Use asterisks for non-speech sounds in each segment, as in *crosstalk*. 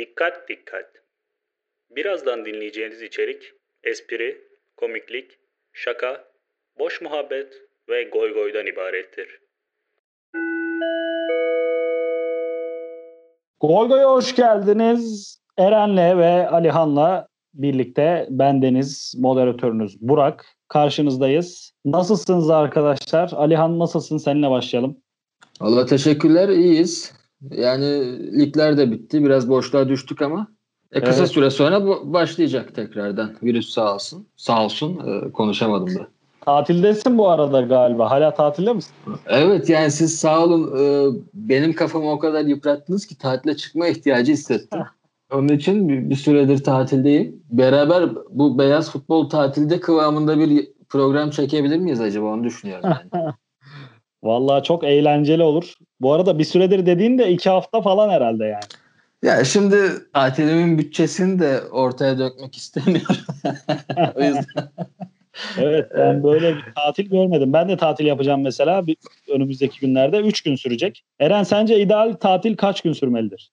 Dikkat dikkat. Birazdan dinleyeceğiniz içerik espri, komiklik, şaka, boş muhabbet ve goy goydan ibarettir. Gol Gol'e hoş geldiniz. Eren'le ve Alihan'la birlikte bendeniz moderatörünüz Burak. Karşınızdayız. Nasılsınız arkadaşlar? Alihan nasılsın? Seninle başlayalım. Allah teşekkürler. iyiyiz. Yani ligler de bitti. Biraz boşluğa düştük ama e, kısa Evet. süre sonra bu başlayacak tekrardan. Virüs sağ olsun. Sağ olsun. E, konuşamadım da. Tatildesin bu arada galiba. Hala tatilde misin? Evet yani siz sağ olun. E, benim kafamı o kadar yıprattınız ki tatile çıkma ihtiyacı hissettim. Onun için bir, bir süredir tatildeyim. Beraber bu beyaz futbol tatilde kıvamında bir program çekebilir miyiz acaba onu düşünüyorum. Yani. *laughs* Vallahi çok eğlenceli olur. Bu arada bir süredir dediğin de iki hafta falan herhalde yani. Ya şimdi tatilimin bütçesini de ortaya dökmek *laughs* istemiyorum. *laughs* o yüzden Evet ben böyle bir tatil görmedim. Ben de tatil yapacağım mesela bir, önümüzdeki günlerde. Üç gün sürecek. Eren sence ideal tatil kaç gün sürmelidir?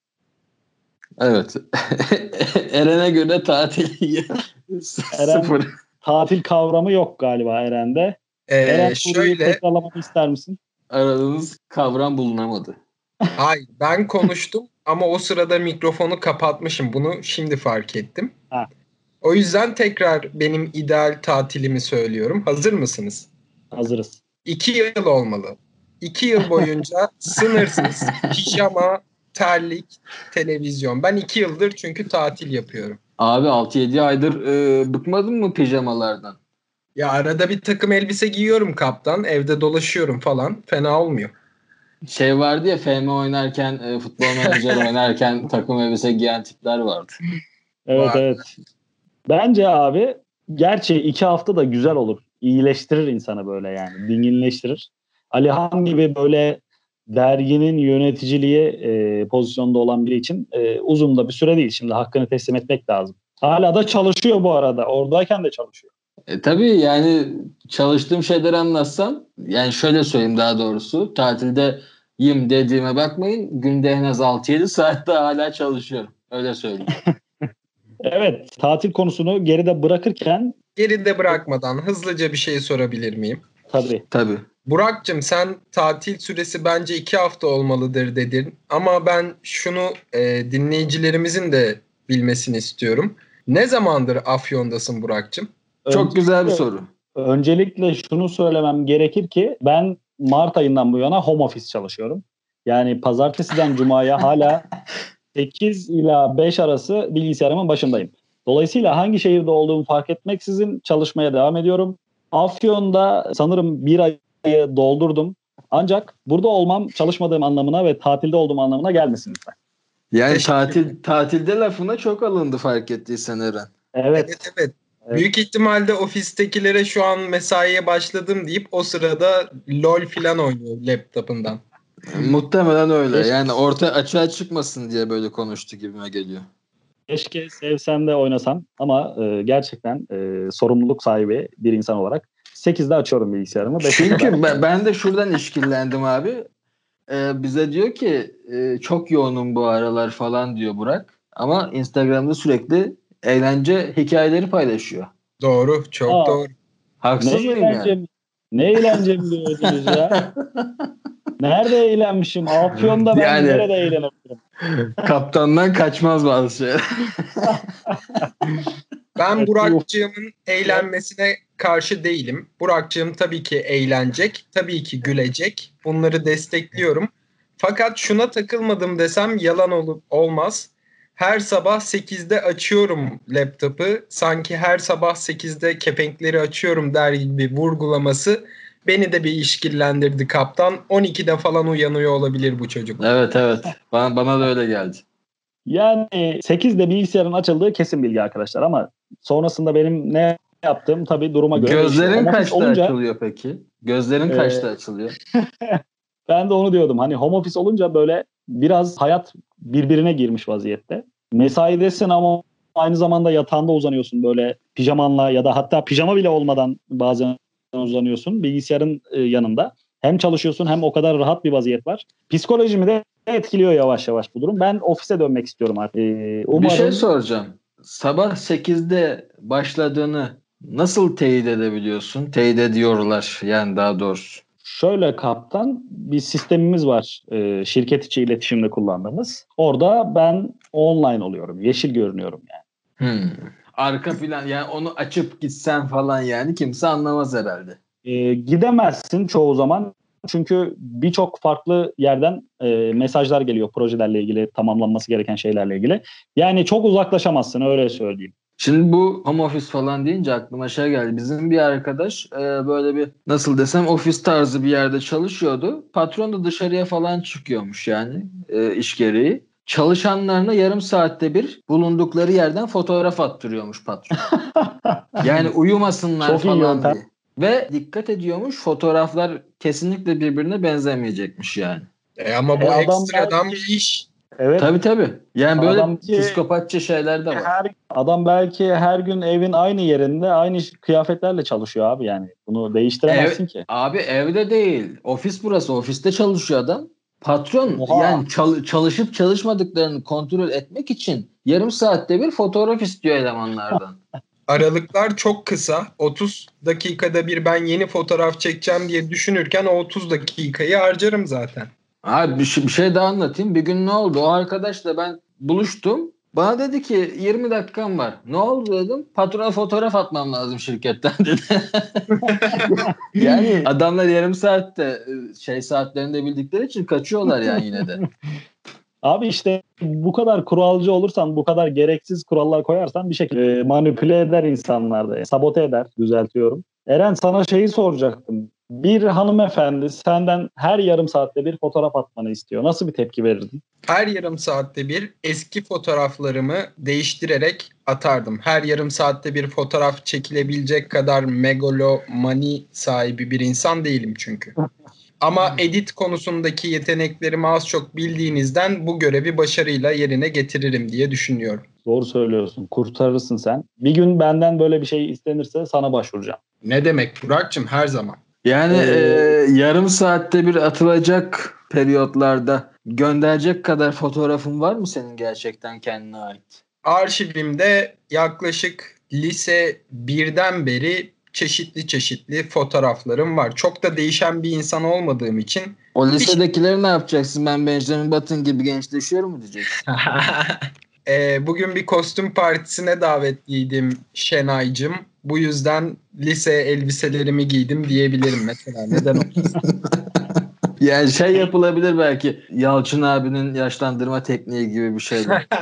evet. *laughs* Eren'e göre tatil Eren- sıfır. Tatil kavramı yok galiba Eren'de. Ee, Eren şöyle, tekrarlamak ister misin? Aradığınız kavram bulunamadı. hayır ben konuştum *laughs* ama o sırada mikrofonu kapatmışım. Bunu şimdi fark ettim. Ha. O yüzden tekrar benim ideal tatilimi söylüyorum. Hazır mısınız? Hazırız. İki yıl olmalı. İki yıl boyunca *laughs* sınırsız pijama, terlik, televizyon. Ben iki yıldır çünkü tatil yapıyorum. Abi 6-7 aydır e, bıkmadın mı pijamalardan? Ya arada bir takım elbise giyiyorum kaptan. Evde dolaşıyorum falan. Fena olmuyor. Şey vardı ya FM oynarken, e, futbol menajer *laughs* oynarken takım elbise giyen tipler vardı. Evet Var. evet. Bence abi gerçi iki hafta da güzel olur. İyileştirir insanı böyle yani. Dinginleştirir. Alihan gibi böyle derginin yöneticiliği e, pozisyonda olan biri için e, uzun da bir süre değil. Şimdi hakkını teslim etmek lazım. Hala da çalışıyor bu arada. Oradayken de çalışıyor. E, tabii yani çalıştığım şeyleri anlatsam yani şöyle söyleyeyim daha doğrusu tatilde yim dediğime bakmayın günde en az 6-7 saatte hala çalışıyorum. Öyle söyleyeyim. *laughs* Evet tatil konusunu geride bırakırken Geride bırakmadan hızlıca bir şey sorabilir miyim? tabii tabii. Burak'cığım sen tatil süresi bence iki hafta olmalıdır dedin. Ama ben şunu e, dinleyicilerimizin de bilmesini istiyorum. Ne zamandır Afyon'dasın Burak'cığım? Çok güzel bir soru. Öncelikle şunu söylemem gerekir ki ben Mart ayından bu yana home office çalışıyorum. Yani pazartesiden cumaya hala *laughs* 8 ila 5 arası bilgisayarımın başındayım. Dolayısıyla hangi şehirde olduğumu fark etmeksizin çalışmaya devam ediyorum. Afyon'da sanırım bir ayı doldurdum. Ancak burada olmam çalışmadığım anlamına ve tatilde olduğum anlamına gelmesin lütfen. Yani tatil tatilde lafına çok alındı fark ettiysen Eren. Evet. Evet evet. Evet. Büyük ihtimalle ofistekilere şu an mesaiye başladım deyip o sırada LOL filan oynuyor laptopundan. Muhtemelen öyle. Keşke- Yani orta açığa çıkmasın diye böyle konuştu gibime geliyor. Keşke sevsem de oynasam ama e, gerçekten e, sorumluluk sahibi bir insan olarak 8'de açıyorum bilgisayarımı. 5'e kadar. Çünkü ben, ben de şuradan işkillendim abi. Ee, bize diyor ki e, çok yoğunum bu aralar falan diyor Burak. Ama Instagram'da sürekli eğlence hikayeleri paylaşıyor. Doğru, çok Aa. doğru. ne Haksız mıyım eğlence yani? Ne eğlence mi diyordunuz ya? *laughs* Nerede eğlenmişim? Afyon'da ben Yani- nerede eğlenebilirim? Kaptandan kaçmaz bazı şeyler. *laughs* Ben Burak'cığımın eğlenmesine karşı değilim. Burak'cığım tabii ki eğlenecek, tabii ki gülecek. Bunları destekliyorum. Fakat şuna takılmadım desem yalan olup olmaz. Her sabah 8'de açıyorum laptopu. Sanki her sabah 8'de kepenkleri açıyorum der gibi vurgulaması beni de bir işkillendirdi kaptan. 12'de falan uyanıyor olabilir bu çocuk. evet evet. Bana, bana da öyle geldi. Yani 8'de bilgisayarın açıldığı kesin bilgi arkadaşlar ama sonrasında benim ne yaptığım tabii duruma göre. Gözlerin office kaçta olunca açılıyor peki? Gözlerin Ee, kaçta açılıyor? *laughs* ben de onu diyordum. Hani home office olunca böyle biraz hayat birbirine girmiş vaziyette. Mesaidesin ama aynı zamanda yatağında uzanıyorsun böyle pijamanla ya da hatta pijama bile olmadan bazen uzanıyorsun bilgisayarın e, yanında. Hem çalışıyorsun hem o kadar rahat bir vaziyet var. Psikolojimi de etkiliyor yavaş yavaş bu durum. Ben ofise dönmek istiyorum artık. Ee, umarım... Bir şey soracağım. Sabah 8'de başladığını nasıl teyit edebiliyorsun? Teyit ediyorlar yani daha doğrusu. Şöyle kaptan bir sistemimiz var e, şirket içi iletişimde kullandığımız. Orada ben online oluyorum. Yeşil görünüyorum yani. Hmm. Arka plan yani onu açıp gitsen falan yani kimse anlamaz herhalde. E, gidemezsin çoğu zaman. Çünkü birçok farklı yerden e, mesajlar geliyor projelerle ilgili, tamamlanması gereken şeylerle ilgili. Yani çok uzaklaşamazsın öyle söyleyeyim. Şimdi bu home office falan deyince aklıma şey geldi. Bizim bir arkadaş e, böyle bir nasıl desem ofis tarzı bir yerde çalışıyordu. Patron da dışarıya falan çıkıyormuş yani e, iş gereği. Çalışanlarına yarım saatte bir bulundukları yerden fotoğraf attırıyormuş patron. *laughs* yani uyumasınlar Çok falan yöntem. diye. Ve dikkat ediyormuş fotoğraflar kesinlikle birbirine benzemeyecekmiş yani. E ama bu E adam ekstradan bir iş. Evet. Tabii tabii. Yani böyle Adam ki- psikopatça şeyler de var. Her, adam belki her gün evin aynı yerinde aynı kıyafetlerle çalışıyor abi yani. Bunu değiştiremezsin ki. Abi evde değil. Ofis burası. Ofiste çalışıyor adam. Patron Oha. yani çal- çalışıp çalışmadıklarını kontrol etmek için yarım saatte bir fotoğraf istiyor elemanlardan. *laughs* Aralıklar çok kısa. 30 dakikada bir ben yeni fotoğraf çekeceğim diye düşünürken o 30 dakikayı harcarım zaten. Abi bir şey, bir şey daha anlatayım. Bir gün ne oldu? O arkadaşla ben buluştum. Bana dedi ki 20 dakikam var. Ne oldu dedim. Patrona fotoğraf atmam lazım şirketten *laughs* dedi. *laughs* yani adamlar yarım saatte e, şey saatlerinde bildikleri için kaçıyorlar yani yine de. *laughs* Abi işte bu kadar kuralcı olursan, bu kadar gereksiz kurallar koyarsan bir şekilde e, manipüle eder insanlar da. Sabote eder, düzeltiyorum. Eren sana şeyi soracaktım. Bir hanımefendi senden her yarım saatte bir fotoğraf atmanı istiyor. Nasıl bir tepki verirdin? Her yarım saatte bir eski fotoğraflarımı değiştirerek atardım. Her yarım saatte bir fotoğraf çekilebilecek kadar megalomani sahibi bir insan değilim çünkü. Ama edit konusundaki yeteneklerimi az çok bildiğinizden bu görevi başarıyla yerine getiririm diye düşünüyorum. Doğru söylüyorsun. Kurtarırsın sen. Bir gün benden böyle bir şey istenirse sana başvuracağım. Ne demek Burak'cığım her zaman. Yani Ee, e, yarım saatte bir atılacak periyotlarda gönderecek kadar fotoğrafın var mı senin gerçekten kendine ait? Arşivimde yaklaşık lise 1'den beri çeşitli çeşitli fotoğraflarım var. Çok da değişen bir insan olmadığım için O lisedekileri ne yapacaksın? Ben Benjamin Button gibi gençleşiyorum mu diyeceksin? *laughs* Ee, bugün bir kostüm partisine davetliydim Şenay'cım. Bu yüzden lise elbiselerimi giydim diyebilirim mesela. Neden olmasın? *laughs* Yani şey yapılabilir belki Yalçın abinin yaşlandırma tekniği gibi bir şeyler. *laughs*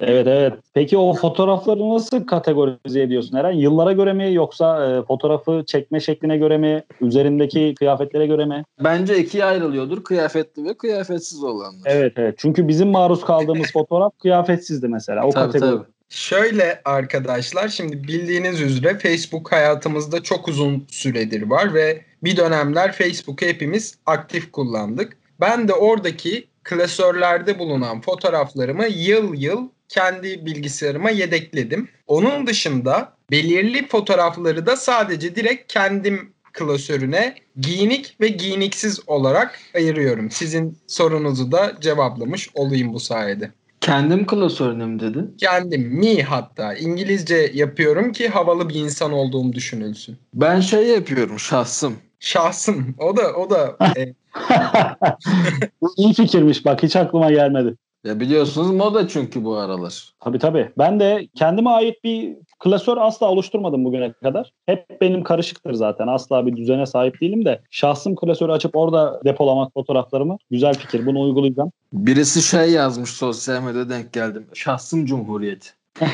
Evet evet. Peki o fotoğrafları nasıl kategorize ediyorsun Eren? Yıllara göre mi yoksa e, fotoğrafı çekme şekline göre mi? Üzerindeki kıyafetlere göre mi? Bence ikiye ayrılıyordur. Kıyafetli ve kıyafetsiz olanlar. Evet evet. Çünkü bizim maruz kaldığımız fotoğraf kıyafetsizdi mesela. O Tabii, kategori. tabii. Şöyle arkadaşlar şimdi bildiğiniz üzere Facebook hayatımızda çok uzun süredir var ve bir dönemler Facebook'u hepimiz aktif kullandık. Ben de oradaki klasörlerde bulunan fotoğraflarımı yıl yıl kendi bilgisayarıma yedekledim. Onun dışında belirli fotoğrafları da sadece direkt kendim klasörüne giyinik ve giyiniksiz olarak ayırıyorum. Sizin sorunuzu da cevaplamış olayım bu sayede. Kendim klasörüne mi dedin? Kendim mi hatta İngilizce yapıyorum ki havalı bir insan olduğum düşünülsün. Ben şey yapıyorum şahsım. Şahsım o da o da *laughs* e, *laughs* Bu iyi fikirmiş bak hiç aklıma gelmedi. Ya biliyorsunuz moda çünkü bu aralar. Tabii tabii. Ben de kendime ait bir klasör asla oluşturmadım bugüne kadar. Hep benim karışıktır zaten. Asla bir düzene sahip değilim de şahsım klasörü açıp orada depolamak fotoğraflarımı güzel fikir. Bunu uygulayacağım. Birisi şey yazmış sosyal medyada denk geldim. Şahsım cumhuriyeti. *laughs*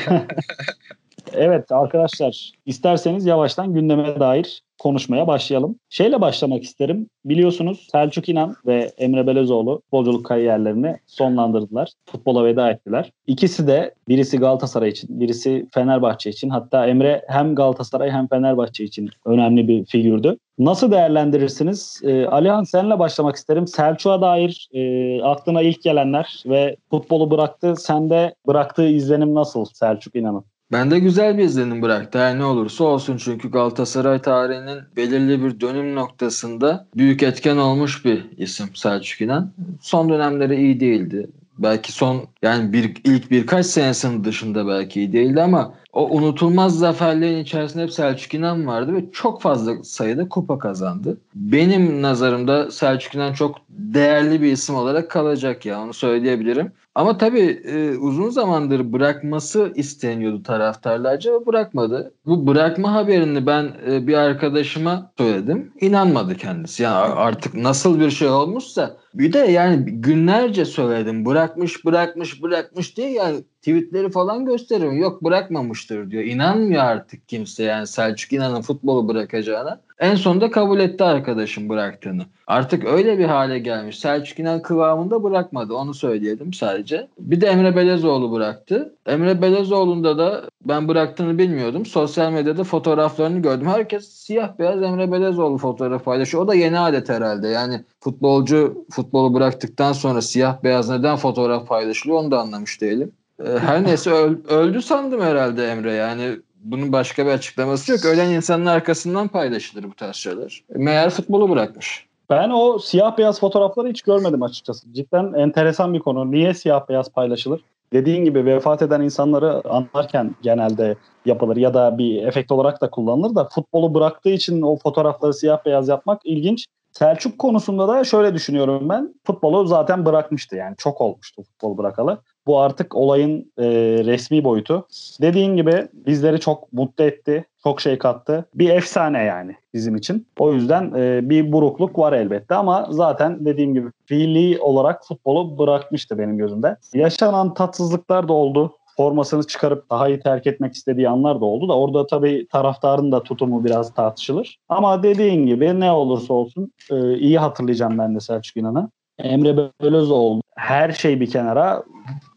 Evet arkadaşlar isterseniz yavaştan gündeme dair konuşmaya başlayalım. Şeyle başlamak isterim. Biliyorsunuz Selçuk İnan ve Emre Belezoğlu futbolculuk kariyerlerini sonlandırdılar. Futbola veda ettiler. İkisi de birisi Galatasaray için, birisi Fenerbahçe için. Hatta Emre hem Galatasaray hem Fenerbahçe için önemli bir figürdü. Nasıl değerlendirirsiniz? Ee, Alihan senle başlamak isterim. Selçuk'a dair e, aklına ilk gelenler ve futbolu bıraktı. Sende bıraktığı izlenim nasıl Selçuk İnan'ın? Ben de güzel bir izlenim bıraktı. Her ne olursa olsun çünkü Galatasaray tarihinin belirli bir dönüm noktasında büyük etken olmuş bir isim Selçuk İnan. Son dönemleri iyi değildi. Belki son yani bir ilk birkaç senesinin dışında belki iyi değildi ama o unutulmaz zaferlerin içerisinde hep Selçuk İnan vardı ve çok fazla sayıda kupa kazandı. Benim nazarımda Selçuk İnan çok değerli bir isim olarak kalacak ya onu söyleyebilirim. Ama tabii e, uzun zamandır bırakması isteniyordu taraftarlarca ve bırakmadı. Bu bırakma haberini ben e, bir arkadaşıma söyledim. İnanmadı kendisi. Yani artık nasıl bir şey olmuşsa bir de yani günlerce söyledim. Bırakmış, bırakmış, bırakmış diye yani tweetleri falan gösteriyorum. Yok bırakmamıştır diyor. İnanmıyor artık kimse yani Selçuk İnan'ın futbolu bırakacağına. En sonunda kabul etti arkadaşım bıraktığını. Artık öyle bir hale gelmiş. Selçuk İnan kıvamında bırakmadı. Onu söyleyelim sadece. Bir de Emre Belezoğlu bıraktı. Emre Belezoğlu'nda da ben bıraktığını bilmiyordum. Sosyal medyada fotoğraflarını gördüm. Herkes siyah beyaz Emre Belezoğlu fotoğrafı paylaşıyor. O da yeni adet herhalde. Yani futbolcu futbolu bıraktıktan sonra siyah beyaz neden fotoğraf paylaşılıyor onu da anlamış değilim. Ee, her neyse öldü sandım herhalde Emre. Yani bunun başka bir açıklaması yok. Ölen insanın arkasından paylaşılır bu tarz şeyler. Meğer futbolu bırakmış. Ben o siyah beyaz fotoğrafları hiç görmedim açıkçası. Cidden enteresan bir konu. Niye siyah beyaz paylaşılır? Dediğin gibi vefat eden insanları anlarken genelde yapılır ya da bir efekt olarak da kullanılır da futbolu bıraktığı için o fotoğrafları siyah beyaz yapmak ilginç. Selçuk konusunda da şöyle düşünüyorum ben. Futbolu zaten bırakmıştı yani çok olmuştu futbol bırakalı. Bu artık olayın e, resmi boyutu. Dediğin gibi bizleri çok mutlu etti. Çok şey kattı. Bir efsane yani bizim için. O yüzden e, bir burukluk var elbette ama zaten dediğim gibi fiili olarak futbolu bırakmıştı benim gözümde. Yaşanan tatsızlıklar da oldu formasını çıkarıp daha iyi terk etmek istediği anlar da oldu da orada tabii taraftarın da tutumu biraz tartışılır. Ama dediğin gibi ne olursa olsun e, iyi hatırlayacağım ben de Selçuk İnan'ı. Emre Belözoğlu her şey bir kenara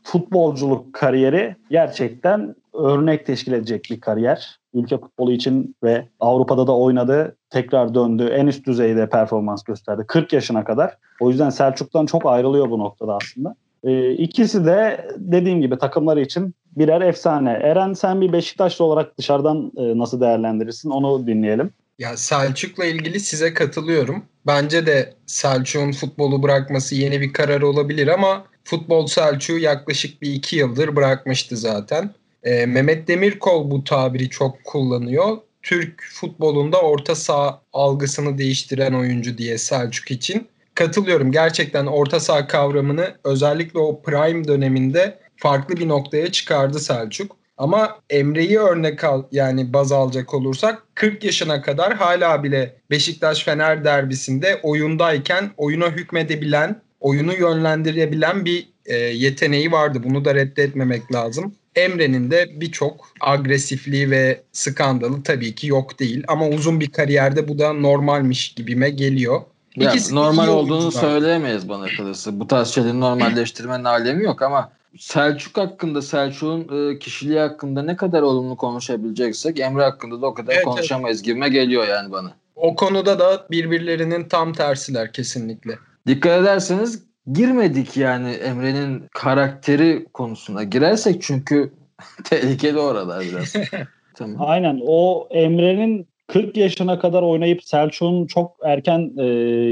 futbolculuk kariyeri gerçekten örnek teşkil edecek bir kariyer. Ülke futbolu için ve Avrupa'da da oynadı. Tekrar döndü. En üst düzeyde performans gösterdi. 40 yaşına kadar. O yüzden Selçuk'tan çok ayrılıyor bu noktada aslında. E, ikisi de dediğim gibi takımları için birer efsane. Eren sen bir Beşiktaşlı olarak dışarıdan e, nasıl değerlendirirsin onu dinleyelim. Ya Selçuk'la ilgili size katılıyorum. Bence de Selçuk'un futbolu bırakması yeni bir karar olabilir ama futbol Selçuk'u yaklaşık bir iki yıldır bırakmıştı zaten. E, Mehmet Demirkol bu tabiri çok kullanıyor. Türk futbolunda orta saha algısını değiştiren oyuncu diye Selçuk için. Katılıyorum. Gerçekten orta saha kavramını özellikle o prime döneminde farklı bir noktaya çıkardı Selçuk. Ama Emre'yi örnek al yani baz alacak olursak 40 yaşına kadar hala bile Beşiktaş Fener derbisinde oyundayken oyuna hükmedebilen, oyunu yönlendirebilen bir e, yeteneği vardı. Bunu da reddetmemek lazım. Emre'nin de birçok agresifliği ve skandalı tabii ki yok değil. Ama uzun bir kariyerde bu da normalmiş gibime geliyor. Ya, normal olduğunu söyleyemeyiz bana kalırsa. Bu tarz şeyleri normalleştirmenin alemi yok ama Selçuk hakkında, Selçuk'un e, kişiliği hakkında ne kadar olumlu konuşabileceksek Emre hakkında da o kadar evet, konuşamayız evet. gibime geliyor yani bana. O konuda da birbirlerinin tam tersiler kesinlikle. Dikkat ederseniz girmedik yani Emre'nin karakteri konusuna. Girersek çünkü *laughs* tehlikeli oralar biraz. *laughs* tamam. Aynen o Emre'nin 40 yaşına kadar oynayıp Selçuk'un çok erken e,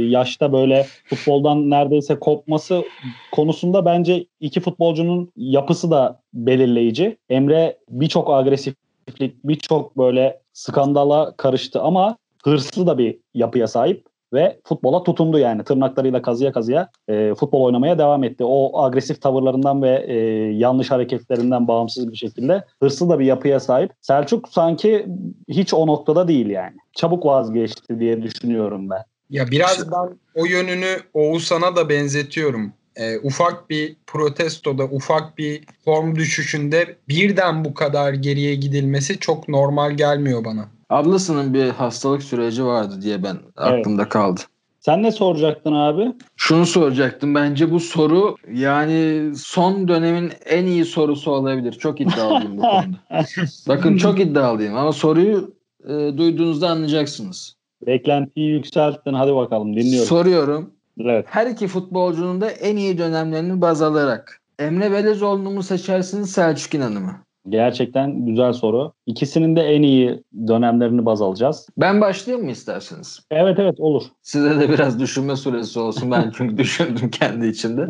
yaşta böyle futboldan neredeyse kopması konusunda bence iki futbolcunun yapısı da belirleyici. Emre birçok agresiflik, birçok böyle skandala karıştı ama hırslı da bir yapıya sahip ve futbola tutundu yani tırnaklarıyla kazıya kazıya e, futbol oynamaya devam etti. O agresif tavırlarından ve e, yanlış hareketlerinden bağımsız bir şekilde hırslı da bir yapıya sahip. Selçuk sanki hiç o noktada değil yani. Çabuk vazgeçti diye düşünüyorum ben. Ya biraz ben o yönünü Oğuzhan'a da benzetiyorum. E, ufak bir protestoda, ufak bir form düşüşünde birden bu kadar geriye gidilmesi çok normal gelmiyor bana. Ablasının bir hastalık süreci vardı diye ben aklımda evet. kaldı. Sen ne soracaktın abi? Şunu soracaktım. Bence bu soru yani son dönemin en iyi sorusu olabilir. Çok iddialıyım bu konuda. *laughs* Bakın çok iddialıyım ama soruyu e, duyduğunuzda anlayacaksınız. Beklentiyi yükselttin. Hadi bakalım dinliyorum. Soruyorum. Evet. Her iki futbolcunun da en iyi dönemlerini baz alarak Emre Belezoğlu'nu mu seçersiniz Selçuk İnan'ı mı? Gerçekten güzel soru. İkisinin de en iyi dönemlerini baz alacağız. Ben başlayayım mı isterseniz? Evet evet olur. Size de biraz düşünme süresi olsun. Ben çünkü *laughs* düşündüm kendi içimde.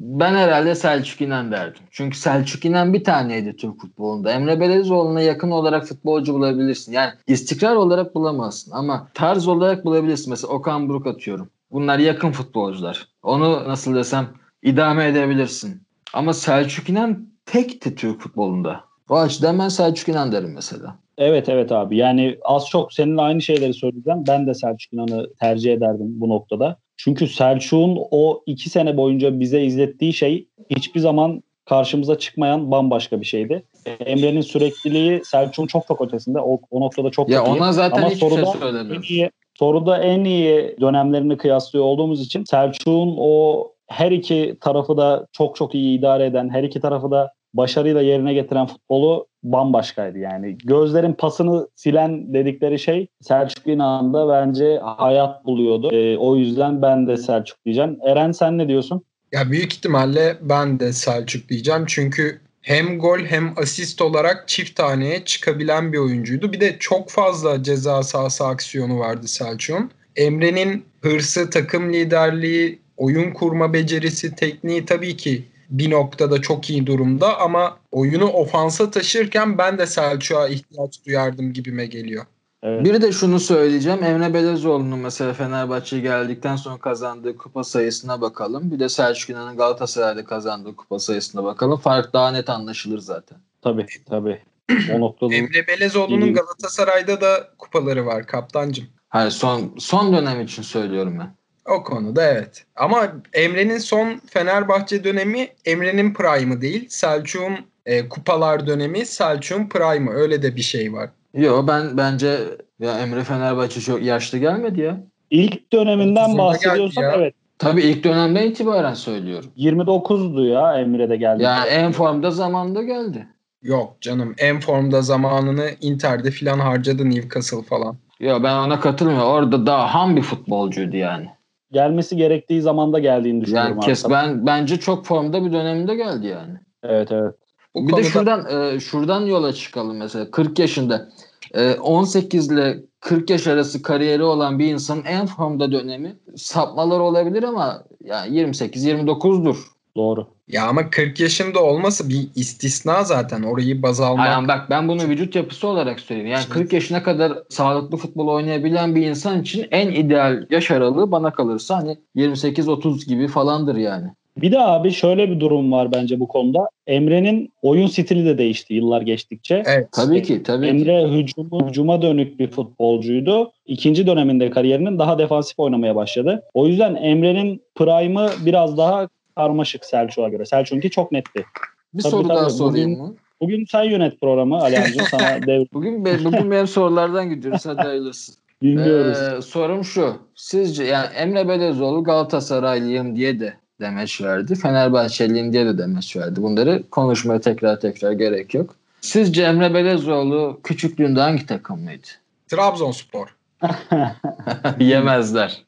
Ben herhalde Selçuk İnan derdim. Çünkü Selçuk İnan bir taneydi Türk futbolunda. Emre Belezoğlu'na yakın olarak futbolcu bulabilirsin. Yani istikrar olarak bulamazsın ama tarz olarak bulabilirsin. Mesela Okan Buruk atıyorum. Bunlar yakın futbolcular. Onu nasıl desem idame edebilirsin. Ama Selçuk İnan tekti Türk futbolunda. O açıdan ben Selçuk İnan derim mesela. Evet evet abi yani az çok seninle aynı şeyleri söyleyeceğim. Ben de Selçuk İnan'ı tercih ederdim bu noktada. Çünkü Selçuk'un o iki sene boyunca bize izlettiği şey hiçbir zaman karşımıza çıkmayan bambaşka bir şeydi. Emre'nin sürekliliği Selçuk'un çok çok ötesinde. O, o noktada çok Ya çok iyi. ona zaten Ama hiçbir şey soruda en söylemiyorum. iyi, soruda en iyi dönemlerini kıyaslıyor olduğumuz için Selçuk'un o her iki tarafı da çok çok iyi idare eden, her iki tarafı da başarıyla yerine getiren futbolu bambaşkaydı yani. Gözlerin pasını silen dedikleri şey Selçuk İnan'da bence hayat buluyordu. Ee, o yüzden ben de Selçuk diyeceğim. Eren sen ne diyorsun? Ya büyük ihtimalle ben de Selçuk diyeceğim. Çünkü hem gol hem asist olarak çift taneye çıkabilen bir oyuncuydu. Bir de çok fazla ceza sahası aksiyonu vardı Selçuk'un. Emre'nin hırsı, takım liderliği, oyun kurma becerisi, tekniği tabii ki bir noktada çok iyi durumda ama oyunu ofansa taşırken ben de Selçuk'a ihtiyaç duyardım gibime geliyor. Evet. Bir de şunu söyleyeceğim. Emre Belezoğlu'nun mesela Fenerbahçe'ye geldikten sonra kazandığı kupa sayısına bakalım. Bir de Selçuk İnan'ın Galatasaray'da kazandığı kupa sayısına bakalım. Fark daha net anlaşılır zaten. Tabii tabii. O noktada Emre Belezoğlu'nun. Galatasaray'da da kupaları var kaptancım. Hayır son son dönem için söylüyorum ben. O konuda evet. Ama Emre'nin son Fenerbahçe dönemi Emre'nin prime'ı değil. Selçuk'un e, kupalar dönemi Selçuk'un prime'ı. Öyle de bir şey var. Yo ben bence ya Emre Fenerbahçe çok yaşlı gelmedi ya. ilk döneminden bahsediyorsak ya. evet. Tabii ilk dönemden itibaren söylüyorum. 29'du ya Emre'de geldi. Yani en formda zamanda geldi. Yok canım en formda zamanını Inter'de filan harcadı Newcastle falan. Yo ben ona katılmıyorum. Orada daha ham bir futbolcuydu yani. Gelmesi gerektiği zamanda geldiğini düşünüyorum. Yani kes artık. ben bence çok formda bir döneminde geldi yani. Evet evet. Bu bir konuda de şuradan e, şuradan yola çıkalım mesela 40 yaşında e, 18 ile 40 yaş arası kariyeri olan bir insanın en formda dönemi sapmalar olabilir ama yani 28 29'dur. Doğru. ya ama 40 yaşında olması bir istisna zaten. Orayı baz almak. Yani bak ben bunu vücut yapısı olarak söyleyeyim. Yani 40 yaşına kadar sağlıklı futbol oynayabilen bir insan için en ideal yaş aralığı bana kalırsa hani 28-30 gibi falandır yani. Bir de abi şöyle bir durum var bence bu konuda. Emre'nin oyun stili de değişti yıllar geçtikçe. Evet. Tabii ki tabii ki. Emre hücumu, hücuma dönük bir futbolcuydu. İkinci döneminde kariyerinin daha defansif oynamaya başladı. O yüzden Emre'nin prime'ı biraz daha karmaşık Selçuk'a göre. Selçuk'unki çok netti. Bir Tabii, soru tabii. daha sorayım Bugün- mı? Bugün sen yönet programı Alihan'cığım *laughs* sana dev Bugün be- bugün benim sorulardan gidiyoruz. Hadi hayırlısı. *laughs* dinliyoruz. Ee, sorum şu. Sizce yani Emre Belezoğlu Galatasaraylıyım diye de demeç verdi. Fenerbahçeliyim diye de demeç verdi. Bunları konuşmaya tekrar tekrar gerek yok. Sizce Emre Belezoğlu küçüklüğünde hangi takımlıydı? Trabzonspor. *laughs* Yemezler.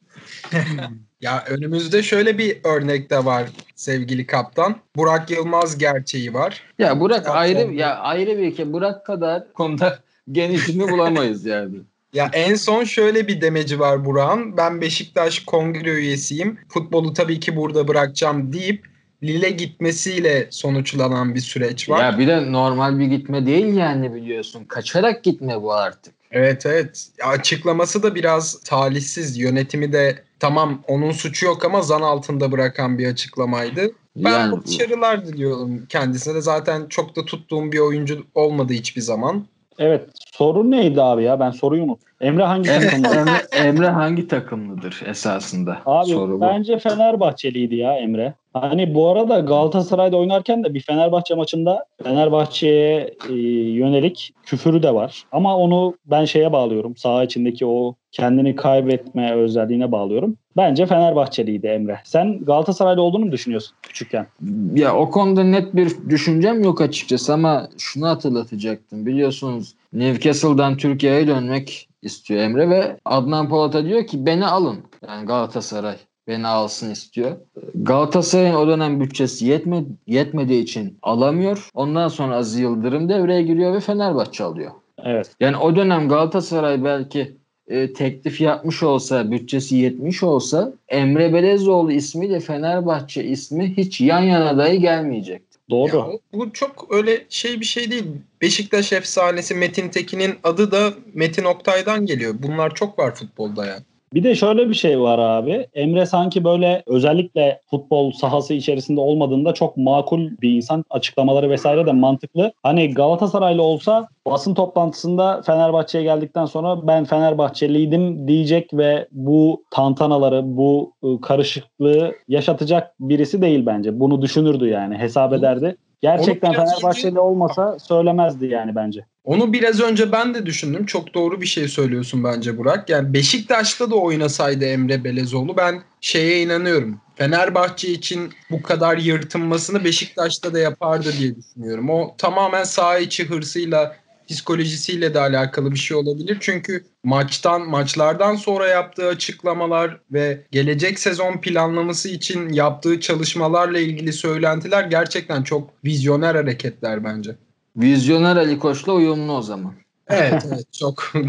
Ya önümüzde şöyle bir örnek de var sevgili kaptan. Burak Yılmaz gerçeği var. Ya Burak Trabzon. ayrı ya ayrı bir ki Burak kadar konuda *laughs* genişini bulamayız yani. Ya en son şöyle bir demeci var Burak'ın. Ben Beşiktaş kongre üyesiyim. Futbolu tabii ki burada bırakacağım deyip Lille gitmesiyle sonuçlanan bir süreç var. Ya bir de normal bir gitme değil yani biliyorsun. Kaçarak gitme bu artık. Evet evet. Açıklaması da biraz talihsiz. Yönetimi de tamam onun suçu yok ama zan altında bırakan bir açıklamaydı. Ben yani başarılar diliyorum kendisine de zaten çok da tuttuğum bir oyuncu olmadı hiçbir zaman. Evet. Soru neydi abi ya? Ben soruyu unuttum. Emre hangi takımda? Emre, Emre hangi takımlıdır esasında? Abi Soru bu. bence Fenerbahçeliydi ya Emre. Hani bu arada Galatasaray'da oynarken de bir Fenerbahçe maçında Fenerbahçe'ye e, yönelik küfürü de var. Ama onu ben şeye bağlıyorum. Saha içindeki o kendini kaybetme özelliğine bağlıyorum. Bence Fenerbahçeliydi Emre. Sen Galatasaraylı olduğunu mu düşünüyorsun küçükken? Ya o konuda net bir düşüncem yok açıkçası ama şunu hatırlatacaktım. Biliyorsunuz Newcastle'dan Türkiye'ye dönmek istiyor Emre ve Adnan Polat'a diyor ki beni alın. Yani Galatasaray. beni alsın istiyor. Galatasaray'ın o dönem bütçesi yetme, yetmediği için alamıyor. Ondan sonra Aziz Yıldırım devreye giriyor ve Fenerbahçe alıyor. Evet. Yani o dönem Galatasaray belki e, teklif yapmış olsa, bütçesi yetmiş olsa Emre Belezoğlu ismiyle Fenerbahçe ismi hiç yan yana dahi gelmeyecekti. Doğru. Ya, bu çok öyle şey bir şey değil. Beşiktaş efsanesi Metin Tekin'in adı da Metin Oktay'dan geliyor. Bunlar çok var futbolda ya. Bir de şöyle bir şey var abi. Emre sanki böyle özellikle futbol sahası içerisinde olmadığında çok makul bir insan. Açıklamaları vesaire de mantıklı. Hani Galatasaraylı olsa basın toplantısında Fenerbahçe'ye geldikten sonra ben Fenerbahçeliydim diyecek ve bu tantanaları, bu ı, karışıklığı yaşatacak birisi değil bence. Bunu düşünürdü yani. Hesap ederdi. Gerçekten Fenerbahçeli olmasa söylemezdi yani bence. Onu biraz önce ben de düşündüm. Çok doğru bir şey söylüyorsun bence Burak. Yani Beşiktaş'ta da oynasaydı Emre Belezoğlu ben şeye inanıyorum. Fenerbahçe için bu kadar yırtınmasını Beşiktaş'ta da yapardı diye düşünüyorum. O tamamen saha içi hırsıyla psikolojisiyle de alakalı bir şey olabilir. Çünkü maçtan maçlardan sonra yaptığı açıklamalar ve gelecek sezon planlaması için yaptığı çalışmalarla ilgili söylentiler gerçekten çok vizyoner hareketler bence. Vizyoner Ali Koç'la uyumlu o zaman. Evet evet çok. *laughs*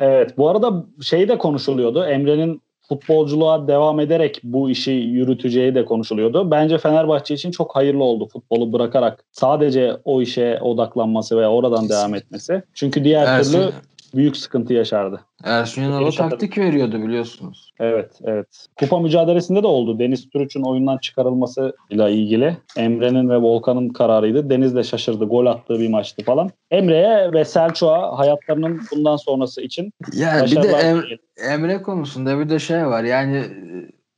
Evet bu arada şey de konuşuluyordu. Emre'nin futbolculuğa devam ederek bu işi yürüteceği de konuşuluyordu. Bence Fenerbahçe için çok hayırlı oldu futbolu bırakarak sadece o işe odaklanması ve oradan devam etmesi. Çünkü diğer Ersun, türlü büyük sıkıntı yaşardı. Ersun Yanal'a taktik veriyordu biliyorsunuz. Evet, evet. Kupa mücadelesinde de oldu. Deniz Türüç'ün oyundan çıkarılması ile ilgili Emre'nin ve Volkan'ın kararıydı. Deniz de şaşırdı. Gol attığı bir maçtı falan. Emre'ye ve Selçuk'a hayatlarının bundan sonrası için Yani bir de Em-. Emre konusunda bir de şey var. Yani e,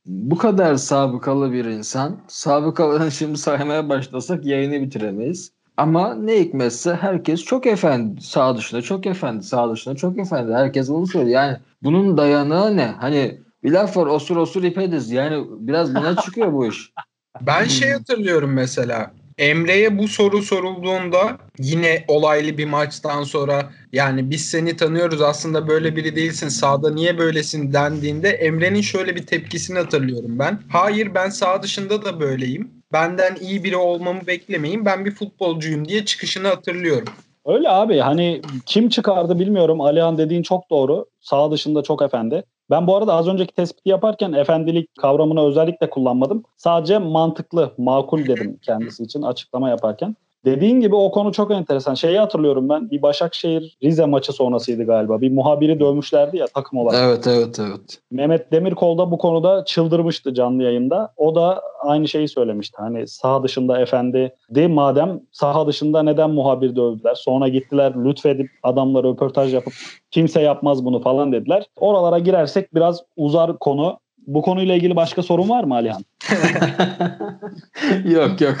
bu kadar sabıkalı bir insan. Sabıkalarını *laughs* şimdi saymaya başlasak yayını bitiremeyiz. Ama ne hikmetse herkes çok efendi. Sağ dışında çok efendi. Sağ dışında çok efendi. Herkes bunu söylüyor. Yani bunun dayanağı ne? Hani bir laf var osur osur ipediz. Yani biraz buna çıkıyor bu iş. *laughs* Ben şey hatırlıyorum mesela. Emre'ye bu soru sorulduğunda yine olaylı bir maçtan sonra yani biz seni tanıyoruz aslında böyle biri değilsin sahada niye böylesin dendiğinde Emre'nin şöyle bir tepkisini hatırlıyorum ben. Hayır ben sağ dışında da böyleyim. Benden iyi biri olmamı beklemeyin ben bir futbolcuyum diye çıkışını hatırlıyorum. Öyle abi hani kim çıkardı bilmiyorum. Alihan dediğin çok doğru. Sağ dışında çok efendi. Ben bu arada az önceki tespiti yaparken efendilik kavramını özellikle kullanmadım. Sadece mantıklı, makul dedim kendisi için açıklama yaparken. Dediğin gibi o konu çok enteresan. Şeyi hatırlıyorum ben bir Başakşehir Rize maçı sonrasıydı galiba. Bir muhabiri dövmüşlerdi ya takım olarak. Evet evet evet. Mehmet Demirkol da bu konuda çıldırmıştı canlı yayında. O da aynı şeyi söylemişti. Hani saha dışında efendi de madem saha dışında neden muhabir dövdüler? Sonra gittiler lütfedip adamla röportaj yapıp kimse yapmaz bunu falan dediler. Oralara girersek biraz uzar konu. Bu konuyla ilgili başka sorun var mı Alihan? *laughs* yok yok.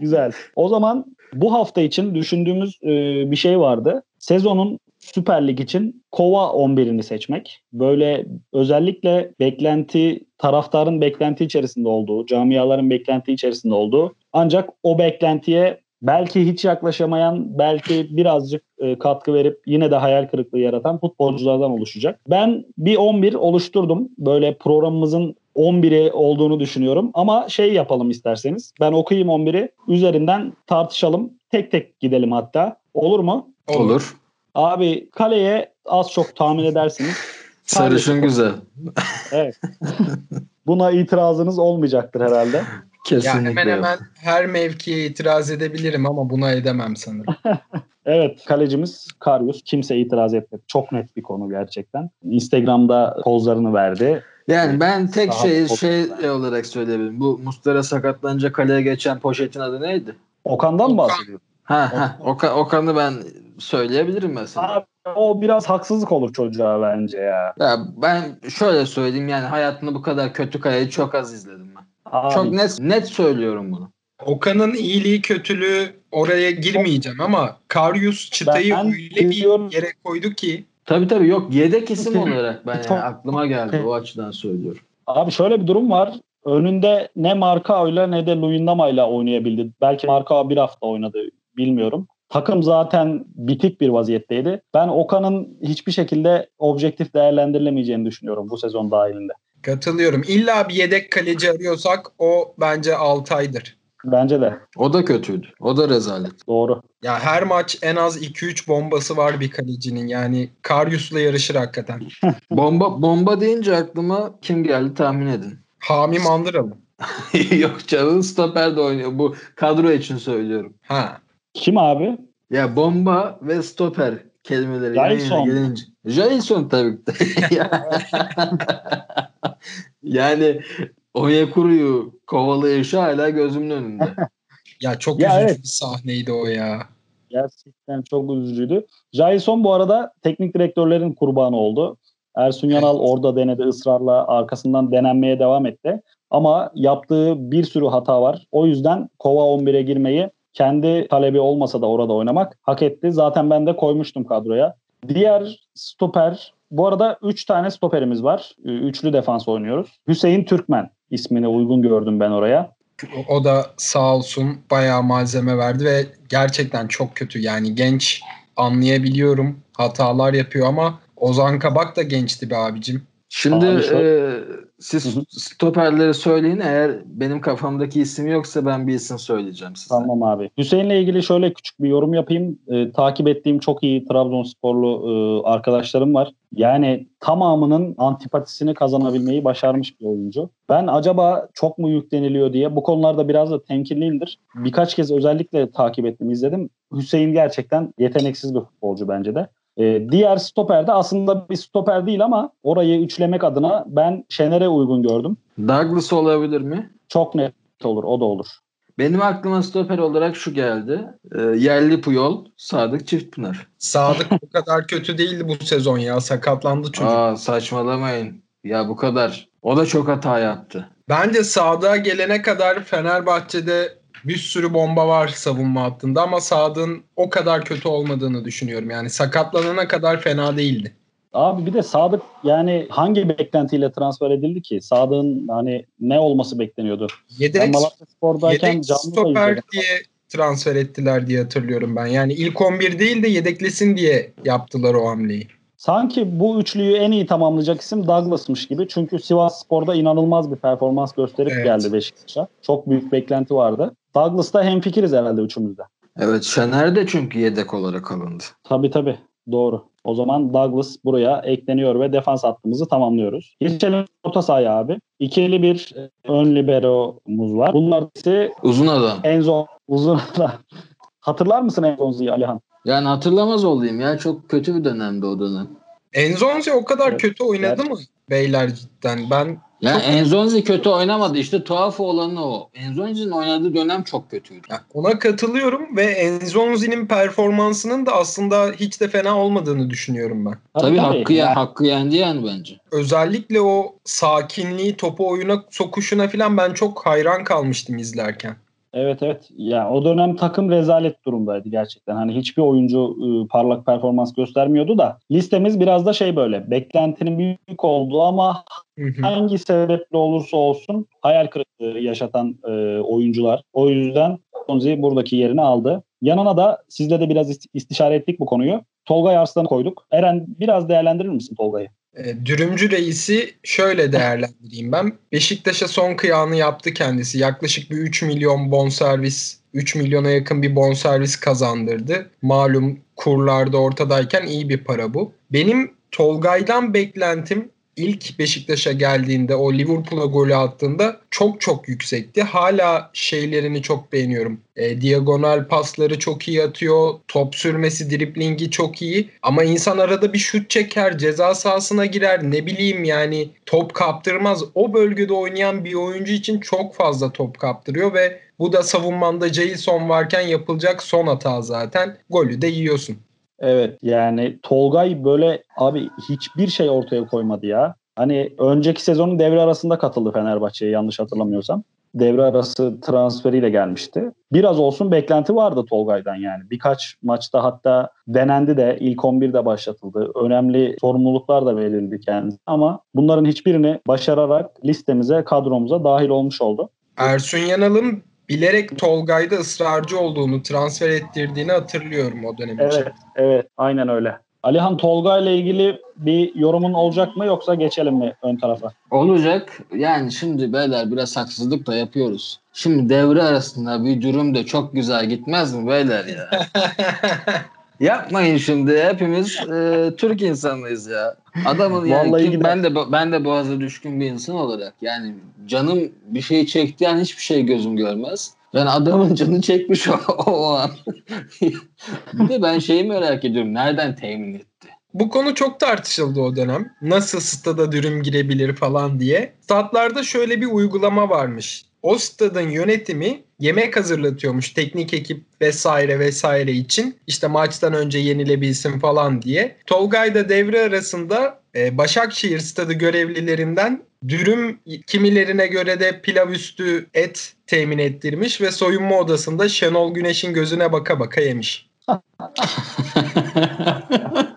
Güzel. O zaman bu hafta için düşündüğümüz e, bir şey vardı. Sezonun Süper Lig için Kova 11'ini seçmek. Böyle özellikle beklenti, taraftarın beklenti içerisinde olduğu, camiaların beklenti içerisinde olduğu ancak o beklentiye belki hiç yaklaşamayan, belki birazcık e, katkı verip yine de hayal kırıklığı yaratan futbolculardan oluşacak. Ben bir 11 oluşturdum. Böyle programımızın 11'i olduğunu düşünüyorum. Ama şey yapalım isterseniz. Ben okuyayım 11'i. Üzerinden tartışalım. Tek tek gidelim hatta. Olur mu? Olur. Abi kaleye az çok tahmin edersiniz. *laughs* Sarışın güzel. Evet. *laughs* Buna itirazınız olmayacaktır herhalde. Ya Kesinlikle. hemen yok. hemen her mevkiye itiraz edebilirim ama buna edemem sanırım. *laughs* Evet kalecimiz Karius. Kimse itiraz etmedi. Çok net bir konu gerçekten. Instagram'da pozlarını verdi. Yani ben tek şey şey yani. olarak söyleyebilirim. Bu Mustara sakatlanınca kaleye geçen poşetin adı neydi? Okan'dan Okan. bahsediyorum. Ha ha Okan, Okan'ı ben söyleyebilirim mesela. Abi, o biraz haksızlık olur çocuğa bence ya. Ya ben şöyle söyleyeyim yani hayatımda bu kadar kötü kaleyi çok az izledim ben. Abi, Çok net net söylüyorum bunu. Okan'ın iyiliği kötülüğü oraya girmeyeceğim ama Karius çıtayı Ben öyle bir yere koydu ki Tabii tabii yok yedek isim olarak ben yani aklıma geldi o açıdan söylüyorum. Abi şöyle bir durum var. Önünde ne Marka ile ne de Luyendama ile oynayabildi. Belki Marka bir hafta oynadı bilmiyorum. Takım zaten bitik bir vaziyetteydi. Ben Okan'ın hiçbir şekilde objektif değerlendirilemeyeceğini düşünüyorum bu sezon dahilinde. Katılıyorum. İlla bir yedek kaleci arıyorsak o bence Altay'dır. Bence de. O da kötüydü. O da rezalet. Doğru. Ya her maç en az 2-3 bombası var bir kalecinin. Yani Karyus'la yarışır hakikaten. *laughs* Bomba bomba deyince aklıma kim geldi tahmin edin. Hami Mandıralı. *laughs* Yok canım stoper de oynuyor. Bu kadro için söylüyorum. Ha. Kim abi? Ya bomba ve stoper kelimeleri Jailson. gelince. Jailson tabii ki *laughs* yani Onyekuru'yu kovalayışı hala gözümün önünde. *laughs* Ya çok Ya üzücü evet. bir sahneydi o ya. Gerçekten çok üzücüydü. Jailson bu arada teknik direktörlerin kurbanı oldu. Ersun Yanal Evet. orada denedi ısrarla arkasından denenmeye devam etti. Ama yaptığı bir sürü hata var. O yüzden Kova 11'e girmeyi kendi talebi olmasa da orada oynamak hak etti. Zaten ben de koymuştum kadroya. Diğer stoper bu arada 3 tane stoperimiz var. Üçlü defans oynuyoruz. Hüseyin Türkmen ismini uygun gördüm ben oraya. O da sağ olsun bayağı malzeme verdi ve gerçekten çok kötü. Yani genç anlayabiliyorum. Hatalar yapıyor ama Ozan Kabak da gençti be abicim. Şimdi Abi e, siz Hı hı. stoperleri söyleyin. Eğer benim kafamdaki isim yoksa ben bir isim söyleyeceğim size. Tamam abi. Hüseyin'le ilgili şöyle küçük bir yorum yapayım. Ee, takip ettiğim çok iyi Trabzonsporlu e, arkadaşlarım var. Yani tamamının antipatisini kazanabilmeyi başarmış bir oyuncu. Ben acaba çok mu yükleniliyor diye bu konularda biraz da temkinliyimdir. Birkaç kez özellikle takip ettim, izledim. Hüseyin gerçekten yeteneksiz bir futbolcu bence de. Ee, diğer stoper de aslında bir stoper değil ama orayı üçlemek adına ben Şener'e uygun gördüm. Douglas olabilir mi? Çok net olur, o da olur. Benim aklıma stoper olarak şu geldi. E, yerli Puyol, Sadık Çiftpınar. Sadık bu kadar kötü değildi bu sezon ya. Sakatlandı çocuk. Aa saçmalamayın. Ya bu kadar. O da çok hata yaptı. Bence Sadık'a gelene kadar Fenerbahçe'de bir sürü bomba var savunma hattında ama Sadık'ın o kadar kötü olmadığını düşünüyorum. Yani sakatlanana kadar fena değildi. Abi bir de Sadık yani hangi beklentiyle transfer edildi ki? Sadık'ın hani ne olması bekleniyordu? Ben Yedek, Malatya Spor'dayken yedek canlı stoper diye transfer ettiler diye hatırlıyorum ben. Yani ilk 11 değil de yedeklesin diye yaptılar o hamleyi. Sanki bu üçlüyü en iyi tamamlayacak isim Douglas'mış gibi. Çünkü Sivas Spor'da inanılmaz bir performans gösterip Evet. geldi Beşiktaş'a. Çok büyük beklenti vardı. Douglas'ta hemfikiriz herhalde üçümüzde. Evet Şener de çünkü yedek olarak alındı. Tabii tabii. Doğru. O zaman Douglas buraya ekleniyor ve defans hattımızı tamamlıyoruz. Geçelim orta sahaya abi. İkili bir e, ön liberomuz var. Bunlar ise Uzun adam. Enzo uzun Hatırlar mısın Enzo'yu Alihan? Yani hatırlamaz olayım ya. Çok kötü bir dönemdi o dönem. Enzonzi o kadar Evet, kötü oynadı gerçekten. mı beyler cidden? Ben Ya Çok- Enzonzi kötü oynamadı. İşte tuhaf olanı o. Enzonzi'nin oynadığı dönem çok kötüydü. Ya ona katılıyorum ve Enzonzi'nin performansının da aslında hiç de fena olmadığını düşünüyorum ben. Tabii, hakkı, ya, hakkı yendi yani bence. Özellikle o sakinliği, topu oyuna sokuşuna falan ben çok hayran kalmıştım izlerken. Evet evet. Ya o dönem takım rezalet durumdaydı gerçekten. Hani hiçbir oyuncu ıı, parlak performans göstermiyordu da listemiz biraz da şey böyle. Beklentinin büyük olduğu ama hangi sebeple olursa olsun hayal kırıklığı yaşatan e, oyuncular. O yüzden Tonzi buradaki yerini aldı. Yanına da sizle de biraz ist- istişare ettik bu konuyu. Tolga Arslan'ı koyduk. Eren biraz değerlendirir misin Tolga'yı? E, Dürümcü reisi şöyle değerlendireyim ben. Beşiktaş'a son kıyağını yaptı kendisi. Yaklaşık bir 3 milyon bonservis, 3 milyona yakın bir bonservis kazandırdı. Malum kurlarda ortadayken iyi bir para bu. Benim Tolgay'dan beklentim ilk Beşiktaş'a geldiğinde o Liverpool'a golü attığında çok çok yüksekti. Hala şeylerini çok beğeniyorum. E, diagonal pasları çok iyi atıyor. Top sürmesi, driblingi çok iyi. Ama insan arada bir şut çeker, ceza sahasına girer. Ne bileyim yani top kaptırmaz. O bölgede oynayan bir oyuncu için çok fazla top kaptırıyor ve bu da savunmanda Jason varken yapılacak son hata zaten. Golü de yiyorsun. Evet yani Tolgay böyle abi hiçbir şey ortaya koymadı ya. Hani önceki sezonun devre arasında katıldı Fenerbahçe'ye yanlış hatırlamıyorsam. Devre arası transferiyle gelmişti. Biraz olsun beklenti vardı Tolgay'dan yani. Birkaç maçta hatta denendi de ilk 11'de başlatıldı. Önemli sorumluluklar da verildi kendisine ama bunların hiçbirini başararak listemize, kadromuza dahil olmuş oldu. Ersun Yanal'ın bilerek Tolgay'da ısrarcı olduğunu, transfer ettirdiğini hatırlıyorum o dönem için. Evet, evet aynen öyle. Alihan Tolga ile ilgili bir yorumun olacak mı yoksa geçelim mi ön tarafa? Olacak. Yani şimdi beyler biraz haksızlık da yapıyoruz. Şimdi devre arasında bir durum da çok güzel gitmez mi beyler ya? *laughs* Yapmayın şimdi hepimiz e, Türk insanıyız ya. Adamın yani Vallahi kim- gider. ben de ben de boğaza düşkün bir insan olarak yani canım bir şey çektiği an hiçbir şey gözüm görmez. Ben adamın canı çekmiş o, *laughs* o an. bir de ben şeyi merak ediyorum. Nereden temin etti? Bu konu çok tartışıldı o dönem. Nasıl stada dürüm girebilir falan diye. Statlarda şöyle bir uygulama varmış. O stadın yönetimi yemek hazırlatıyormuş teknik ekip vesaire vesaire için. İşte maçtan önce yenilebilsin falan diye. Tolgay da devre arasında e, Başakşehir stadı görevlilerinden dürüm kimilerine göre de pilav üstü et temin ettirmiş ve soyunma odasında Şenol Güneş'in gözüne baka baka yemiş. *laughs*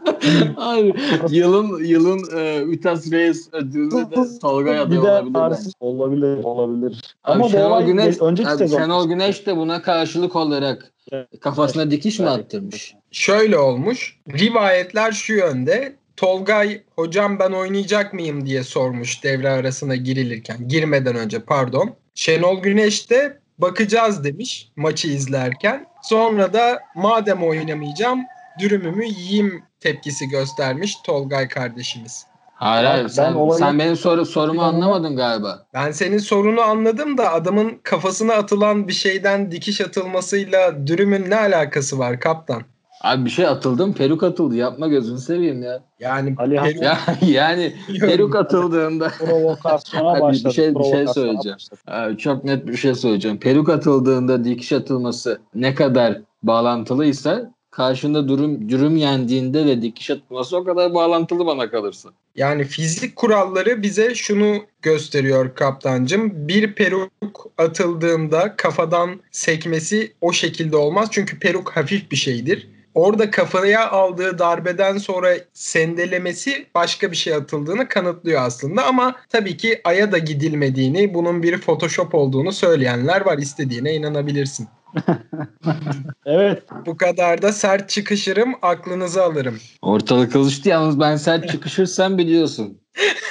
Abi yılın yılın e, Vitas Reis ödülünü de adıyor de olabilir. olabilir olabilir. Abi Ama Şenol olay Güneş, önceki abi sezon. Şenol Güneş de buna karşılık olarak kafasına dikiş mi attırmış? Şöyle olmuş. Rivayetler şu yönde. Tolgay hocam ben oynayacak mıyım diye sormuş devre arasına girilirken. Girmeden önce pardon. Şenol Güneş de bakacağız demiş maçı izlerken. Sonra da madem oynamayacağım dürümümü yiyeyim tepkisi göstermiş Tolgay kardeşimiz. Hayır hayır sen, ben olayı- sen benim soru, sorumu anlamadın galiba. Ben senin sorunu anladım da adamın kafasına atılan bir şeyden dikiş atılmasıyla dürümün ne alakası var kaptan? Abi bir şey atıldım peruk atıldı yapma gözünü seveyim ya. Yani Ali Peruk- Ya *laughs* yani peruk atıldığında provokasyona Abi bir başladı. şey- bir şey söyleyeceğim. başladı. Abi çok net bir şey söyleyeceğim. Peruk atıldığında dikiş atılması ne kadar bağlantılıysa karşında durum dürüm yendiğinde de dikiş atılması o kadar bağlantılı bana kalırsa. Yani fizik kuralları bize şunu gösteriyor kaptancım. Bir peruk atıldığında kafadan sekmesi o şekilde olmaz. Çünkü peruk hafif bir şeydir. Orada kafaya aldığı darbeden sonra sendelemesi başka bir şey atıldığını kanıtlıyor aslında. Ama tabii ki aya da gidilmediğini, bunun bir photoshop olduğunu söyleyenler var. İstediğine inanabilirsin. *laughs* Evet. Bu kadar da sert çıkışırım, aklınızı alırım. Ortalık kızıştı yalnız ben sert çıkışırsam biliyorsun.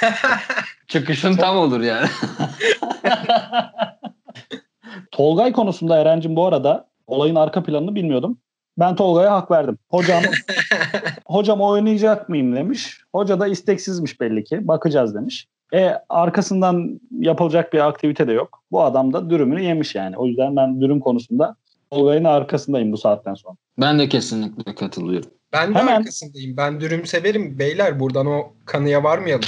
*laughs* Çıkışın tam olur yani. *laughs* Tolgay konusunda Eren'cim bu arada olayın arka planını bilmiyordum. Ben Tolga'ya hak verdim. Hocam hocam oynayacak mıyım demiş. Hoca da isteksizmiş belli ki. Bakacağız demiş. E arkasından yapılacak bir aktivite de yok. Bu adam da dürümünü yemiş yani. O yüzden ben dürüm konusunda Tolga'nın arkasındayım bu saatten sonra. Ben de kesinlikle katılıyorum. Ben de Hemen- arkasındayım. Ben dürüm severim. Beyler buradan o kanıya varmayalım.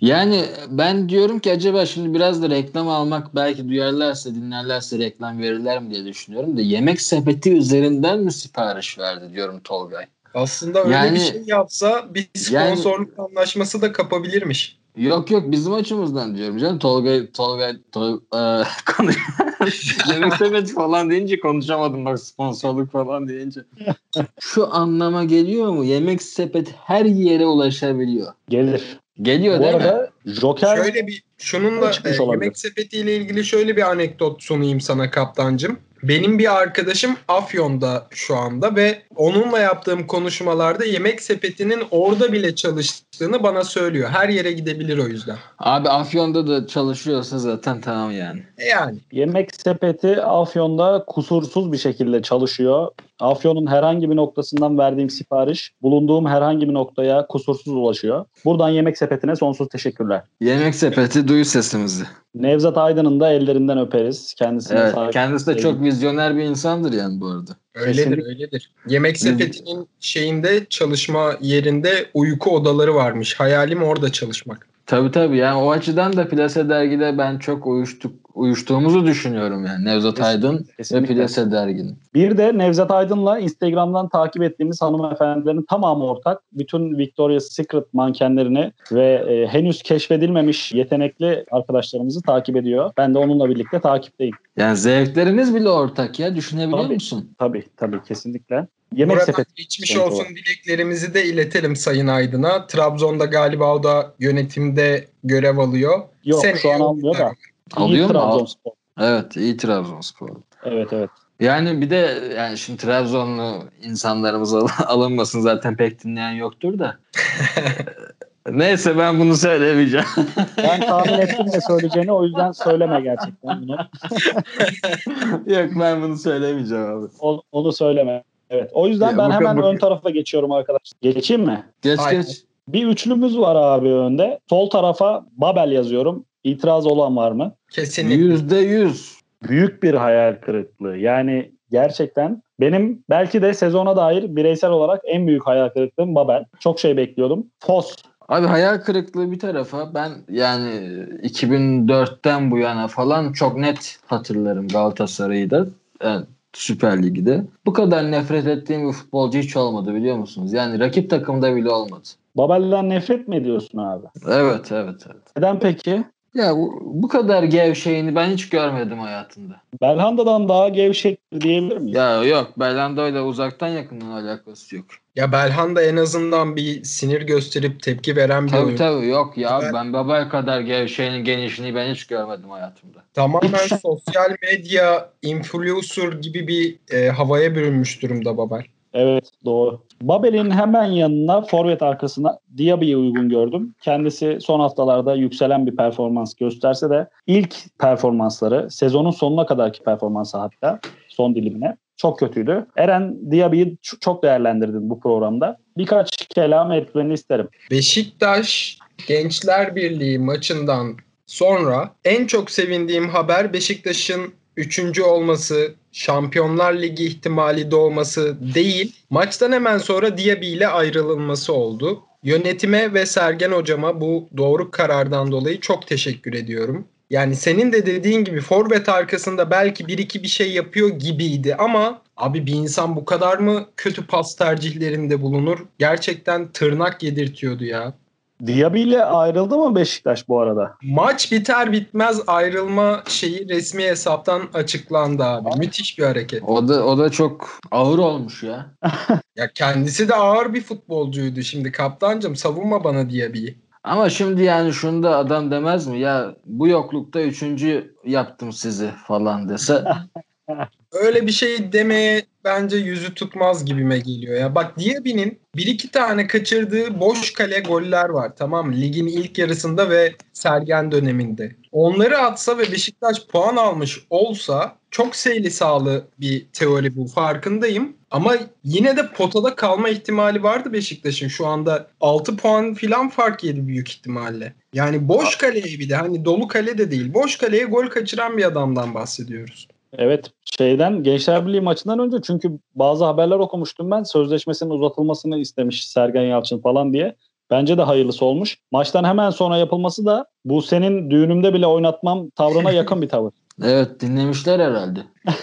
Yani ben diyorum ki acaba şimdi biraz da reklam almak belki duyarlarsa dinlerlerse reklam verirler mi diye düşünüyorum da yemek sepeti üzerinden mi sipariş verdi diyorum Tolgay. Aslında öyle Yani- bir şey yapsa bir Yani- sponsorluk anlaşması da kapabilirmiş. Yok yok bizim açımızdan diyorum canım Tolgay Tolgay Tol, e, konuş yemek sepeti falan deyince konuşamadım bak sponsorluk falan deyince. Şu anlama geliyor mu? Yemek sepeti her yere ulaşabiliyor. Gelir. Geliyor Bu değil mi? arada Joker Şöyle bir şununla e, yemek sepetiyle ilgili şöyle bir anekdot sunayım sana kaptancım. Benim bir arkadaşım Afyon'da şu anda ve onunla yaptığım konuşmalarda yemek sepetinin orada bile çalıştığını bana söylüyor. Her yere gidebilir o yüzden. Abi Afyon'da da çalışıyorsa zaten tamam yani. E yani Yemek sepeti Afyon'da kusursuz bir şekilde çalışıyor. Afyon'un herhangi bir noktasından verdiğim sipariş bulunduğum herhangi bir noktaya kusursuz ulaşıyor. Buradan yemek sepetine sonsuz teşekkürler. Yemek sepeti duy sesimizi. Nevzat Aydın'ın da ellerinden öperiz. Kendisine Evet, sahip- kendisi de çok vizyoner bir insandır yani bu arada. öyledir Kesinlikle. öyledir. Yemek sepetinin şeyinde çalışma yerinde uyku odaları varmış. Hayalim orada çalışmak. Tabii tabii yani o açıdan da Plase dergide ben çok uyuştuk uyuştuğumuzu düşünüyorum yani Nevzat Aydın ve kesinlikle. Plase derginin. Bir de Nevzat Aydın'la Instagram'dan takip ettiğimiz hanımefendilerin tamamı ortak. Bütün Victoria's Secret mankenlerini ve e, henüz keşfedilmemiş yetenekli arkadaşlarımızı takip ediyor. Ben de onunla birlikte takipteyim. Yani zevklerimiz bile ortak ya düşünebiliyor Tabii. musun? Tabii tabii kesinlikle. Yemek Buradan sepeti. geçmiş olsun var. dileklerimizi de iletelim Sayın Aydın'a. Trabzon'da galiba o da yönetimde görev alıyor. Yok Seneye şu an almıyor da. Alıyor İyi mu? Trabzonspor. Evet iyi Trabzonspor. Evet evet. Yani bir de yani şimdi Trabzonlu insanlarımız al- *laughs* alınmasın zaten pek dinleyen yoktur da. *laughs* Neyse ben bunu söylemeyeceğim. Ben tahmin ettim ne *laughs* söyleyeceğini o yüzden söyleme gerçekten bunu. Yok ben bunu söylemeyeceğim abi. Onu, onu söyleme. Evet. O yüzden Ya ben bu- hemen bu- ön tarafa geçiyorum arkadaşlar. Geçeyim mi? Geç Aynen. geç. Bir üçlümüz var abi önde. Sol tarafa Babel yazıyorum. İtiraz olan var mı? Kesinlikle. Yüzde yüz. Büyük bir hayal kırıklığı. Yani gerçekten benim belki de sezona dair bireysel olarak en büyük hayal kırıklığım Babel. Çok şey bekliyordum. Fos. Abi hayal kırıklığı bir tarafa ben yani 2004'ten bu yana falan çok net hatırlarım Galatasaray'ı da yani Süper Lig'de. Bu kadar nefret ettiğim bir futbolcu hiç olmadı biliyor musunuz? Yani rakip takımda bile olmadı. Babel'den nefret mi ediyorsun abi? Evet evet evet. Neden peki? Ya bu, kadar gevşeğini ben hiç görmedim hayatımda. Belhanda'dan daha gevşek diyebilir miyiz? Ya yok Belhanda ile uzaktan yakından alakası yok. Ya Belhanda en azından bir sinir gösterip tepki veren bir Tabii oyuncu. tabii yok ya Ben- ben Babel kadar gevşeğini genişliğini ben hiç görmedim hayatımda. Tamamen *laughs* sosyal medya influencer gibi bir e, havaya bürünmüş durumda Babel. Evet doğru. Babel'in hemen yanına forvet arkasına Diaby'i uygun gördüm. Kendisi son haftalarda yükselen bir performans gösterse de ilk performansları sezonun sonuna kadarki performansı hatta son dilimine çok kötüydü. Eren Diaby'i ç- çok değerlendirdin bu programda. Birkaç kelam etmeni isterim. Beşiktaş Gençler Birliği maçından sonra en çok sevindiğim haber Beşiktaş'ın üçüncü olması, Şampiyonlar Ligi ihtimali doğması değil, maçtan hemen sonra Diaby ile ayrılınması oldu. Yönetime ve Sergen hocama bu doğru karardan dolayı çok teşekkür ediyorum. Yani senin de dediğin gibi forvet arkasında belki bir iki bir şey yapıyor gibiydi ama abi bir insan bu kadar mı kötü pas tercihlerinde bulunur? Gerçekten tırnak yedirtiyordu ya. Diaby ile ayrıldı mı Beşiktaş bu arada? Maç biter bitmez ayrılma şeyi resmi hesaptan açıklandı abi. Müthiş bir hareket. O da o da çok ağır olmuş ya. *laughs* Ya kendisi de ağır bir futbolcuydu. Şimdi kaptancım savunma bana diye bir. Ama şimdi yani şunu da adam demez mi? Ya bu yoklukta üçüncü yaptım sizi falan dese. *laughs* Öyle bir şey demeye bence yüzü tutmaz gibime geliyor ya. Bak Diaby'nin bir iki tane kaçırdığı boş kale goller var tamam? Ligin ilk yarısında ve Sergen döneminde. Onları atsa ve Beşiktaş puan almış olsa çok seyli sağlı bir teori bu farkındayım. Ama yine de potada kalma ihtimali vardı Beşiktaş'ın. Şu anda 6 puan filan fark yedi büyük ihtimalle. Yani boş kaleye bir de hani dolu kale de değil. Boş kaleye gol kaçıran bir adamdan bahsediyoruz. Evet şeyden Gençler Birliği maçından önce çünkü bazı haberler okumuştum ben sözleşmesinin uzatılmasını istemiş Sergen Yalçın falan diye. Bence de hayırlısı olmuş. Maçtan hemen sonra yapılması da bu senin düğünümde bile oynatmam tavrına yakın bir tavır. *laughs* evet dinlemişler herhalde. *laughs*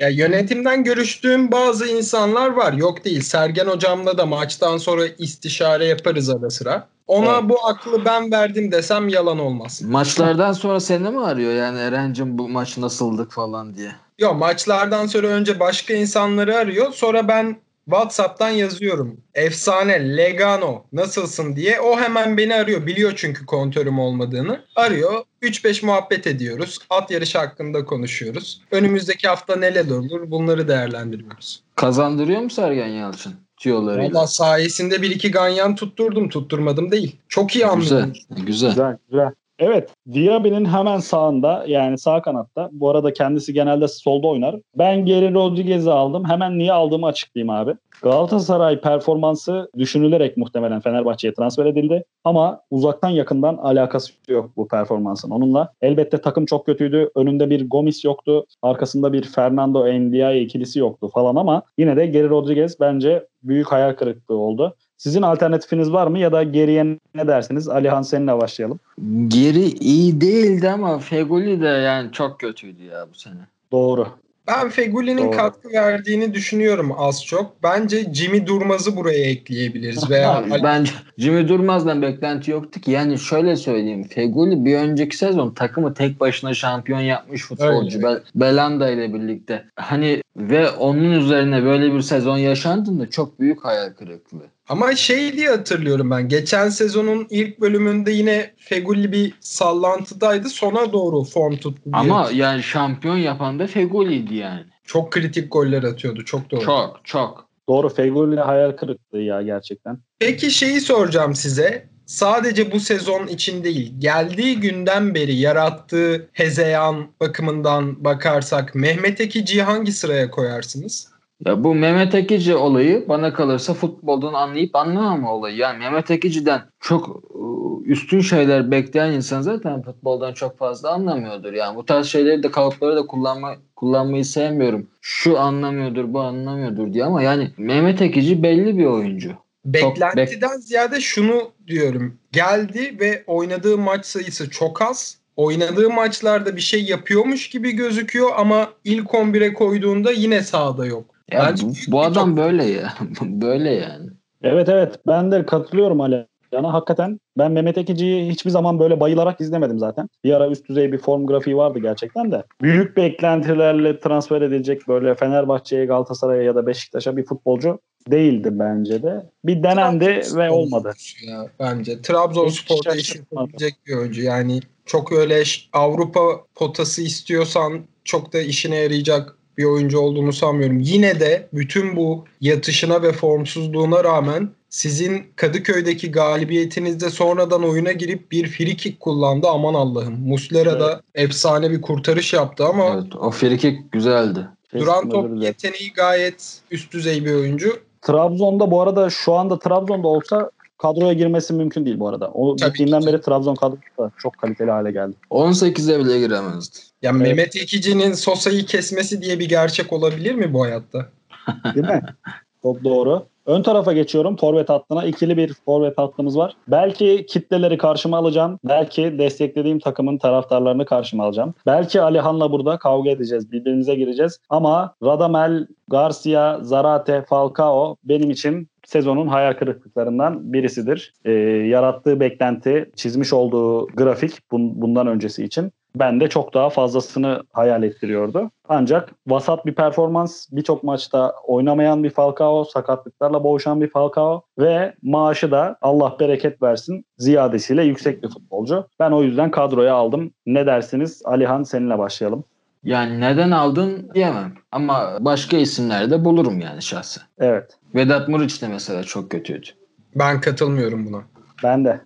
Ya yönetimden görüştüğüm bazı insanlar var. Yok değil. Sergen hocamla da maçtan sonra istişare yaparız ara sıra. Ona Evet. bu aklı ben verdim desem yalan olmaz. Maçlardan sonra seni mi arıyor yani Eren'cim bu maç nasıldık falan diye. Yok maçlardan sonra önce başka insanları arıyor. Sonra ben WhatsApp'tan yazıyorum. Efsane, Legano nasılsın diye. O hemen beni arıyor. Biliyor çünkü kontörüm olmadığını. Arıyor. 3-5 muhabbet ediyoruz. At yarışı hakkında konuşuyoruz. Önümüzdeki hafta neler olur bunları değerlendiriyoruz. Kazandırıyor mu Sergen Yalçın? Tüyolarıyla. Valla sayesinde bir iki ganyan tutturdum. Tutturmadım değil. Çok iyi Güzel. anladım. Güzel. Güzel güzel. Evet Diaby'nin hemen sağında yani sağ kanatta. Bu arada kendisi genelde solda oynar. Ben Geri Rodriguez'i aldım. Hemen niye aldığımı açıklayayım abi. Galatasaray performansı düşünülerek muhtemelen Fenerbahçe'ye transfer edildi. Ama uzaktan yakından alakası yok bu performansın onunla. Elbette takım çok kötüydü. Önünde bir Gomis yoktu. Arkasında bir Fernando Ndiaye ikilisi yoktu falan ama yine de Geri Rodriguez bence büyük hayal kırıklığı oldu. Sizin alternatifiniz var mı ya da geriye ne dersiniz? Alihan seninle başlayalım. Geri iyi değildi ama Feguli de yani çok kötüydü ya bu sene. Doğru. Ben Feguli'nin Doğru. katkı verdiğini düşünüyorum az çok. Bence Jimmy Durmaz'ı buraya ekleyebiliriz. *laughs* Veya Bence Jimmy Durmaz'dan beklenti yoktu ki. Yani şöyle söyleyeyim. Feguli bir önceki sezon takımı tek başına şampiyon yapmış futbolcu. Öyle. Be- Belanda ile birlikte. Hani ve onun üzerine böyle bir sezon yaşandığında çok büyük hayal kırıklığı. Ama şey diye hatırlıyorum ben. Geçen sezonun ilk bölümünde yine Feguli bir sallantıdaydı. Sona doğru form tuttu diye. Ama yani şampiyon yapan da Feguli'ydi yani. Çok kritik goller atıyordu. Çok doğru. Çok çok. Doğru Feguli hayal kırıklığı ya gerçekten. Peki şeyi soracağım size. Sadece bu sezon için değil, geldiği günden beri yarattığı hezeyan bakımından bakarsak Mehmet Ekici'yi hangi sıraya koyarsınız? Ya bu Mehmet Ekici olayı bana kalırsa futboldan anlayıp anlamama olayı. Yani Mehmet Ekici'den çok ıı, üstün şeyler bekleyen insan zaten futboldan çok fazla anlamıyordur. Yani bu tarz şeyleri de kalıpları da kullanma, kullanmayı sevmiyorum. Şu anlamıyordur, bu anlamıyordur diye ama yani Mehmet Ekici belli bir oyuncu. Beklentiden ziyade şunu diyorum. Geldi ve oynadığı maç sayısı çok az. Oynadığı maçlarda bir şey yapıyormuş gibi gözüküyor ama ilk 11'e koyduğunda yine sahada yok. Ya Bence bu, bu adam top- böyle ya. *laughs* böyle yani. Evet evet ben de katılıyorum Ali. Yani hakikaten ben Mehmet Ekici'yi hiçbir zaman böyle bayılarak izlemedim zaten. Bir ara üst düzey bir form grafiği vardı gerçekten de. Büyük beklentilerle transfer edilecek böyle Fenerbahçe'ye, Galatasaray'a ya da Beşiktaş'a bir futbolcu değildi bence de. Bir denendi Trabzonspor ve olmadı. oyuncusu Ya, bence Trabzonspor'da iş yapabilecek bir oyuncu. Yani çok öyle Avrupa potası istiyorsan çok da işine yarayacak bir oyuncu olduğunu sanmıyorum. Yine de bütün bu yatışına ve formsuzluğuna rağmen sizin Kadıköy'deki galibiyetinizde sonradan oyuna girip bir free kick kullandı. Aman Allah'ım. Muslera da efsane bir kurtarış yaptı ama Evet, o frikik güzeldi. duran top yeteneği gayet üst düzey bir oyuncu. Trabzon'da bu arada şu anda Trabzon'da olsa kadroya girmesi mümkün değil bu arada. O Tabii gittiğinden ki. beri Trabzon kadrosu da çok kaliteli hale geldi. 18'e bile giremezdi. Ya Evet. Mehmet Ekici'nin Sosa'yı kesmesi diye bir gerçek olabilir mi bu hayatta? Değil mi? Çok doğru. Ön tarafa geçiyorum forvet hattına. İkili bir forvet hattımız var. Belki kitleleri karşıma alacağım. Belki desteklediğim takımın taraftarlarını karşıma alacağım. Belki Alihan'la burada kavga edeceğiz. Birbirimize gireceğiz. Ama Radamel, Garcia, Zarate, Falcao benim için sezonun hayal kırıklıklarından birisidir. Ee, yarattığı beklenti, çizmiş olduğu grafik bun- bundan öncesi için ben de çok daha fazlasını hayal ettiriyordu. Ancak vasat bir performans, birçok maçta oynamayan bir Falcao, sakatlıklarla boğuşan bir Falcao ve maaşı da Allah bereket versin ziyadesiyle yüksek bir futbolcu. Ben o yüzden kadroya aldım. Ne dersiniz? Alihan seninle başlayalım. Yani neden aldın diyemem. Ama başka isimler de bulurum yani şahsen. Evet, Vedat Muriç de mesela çok kötüydü. Ben katılmıyorum buna. ben de.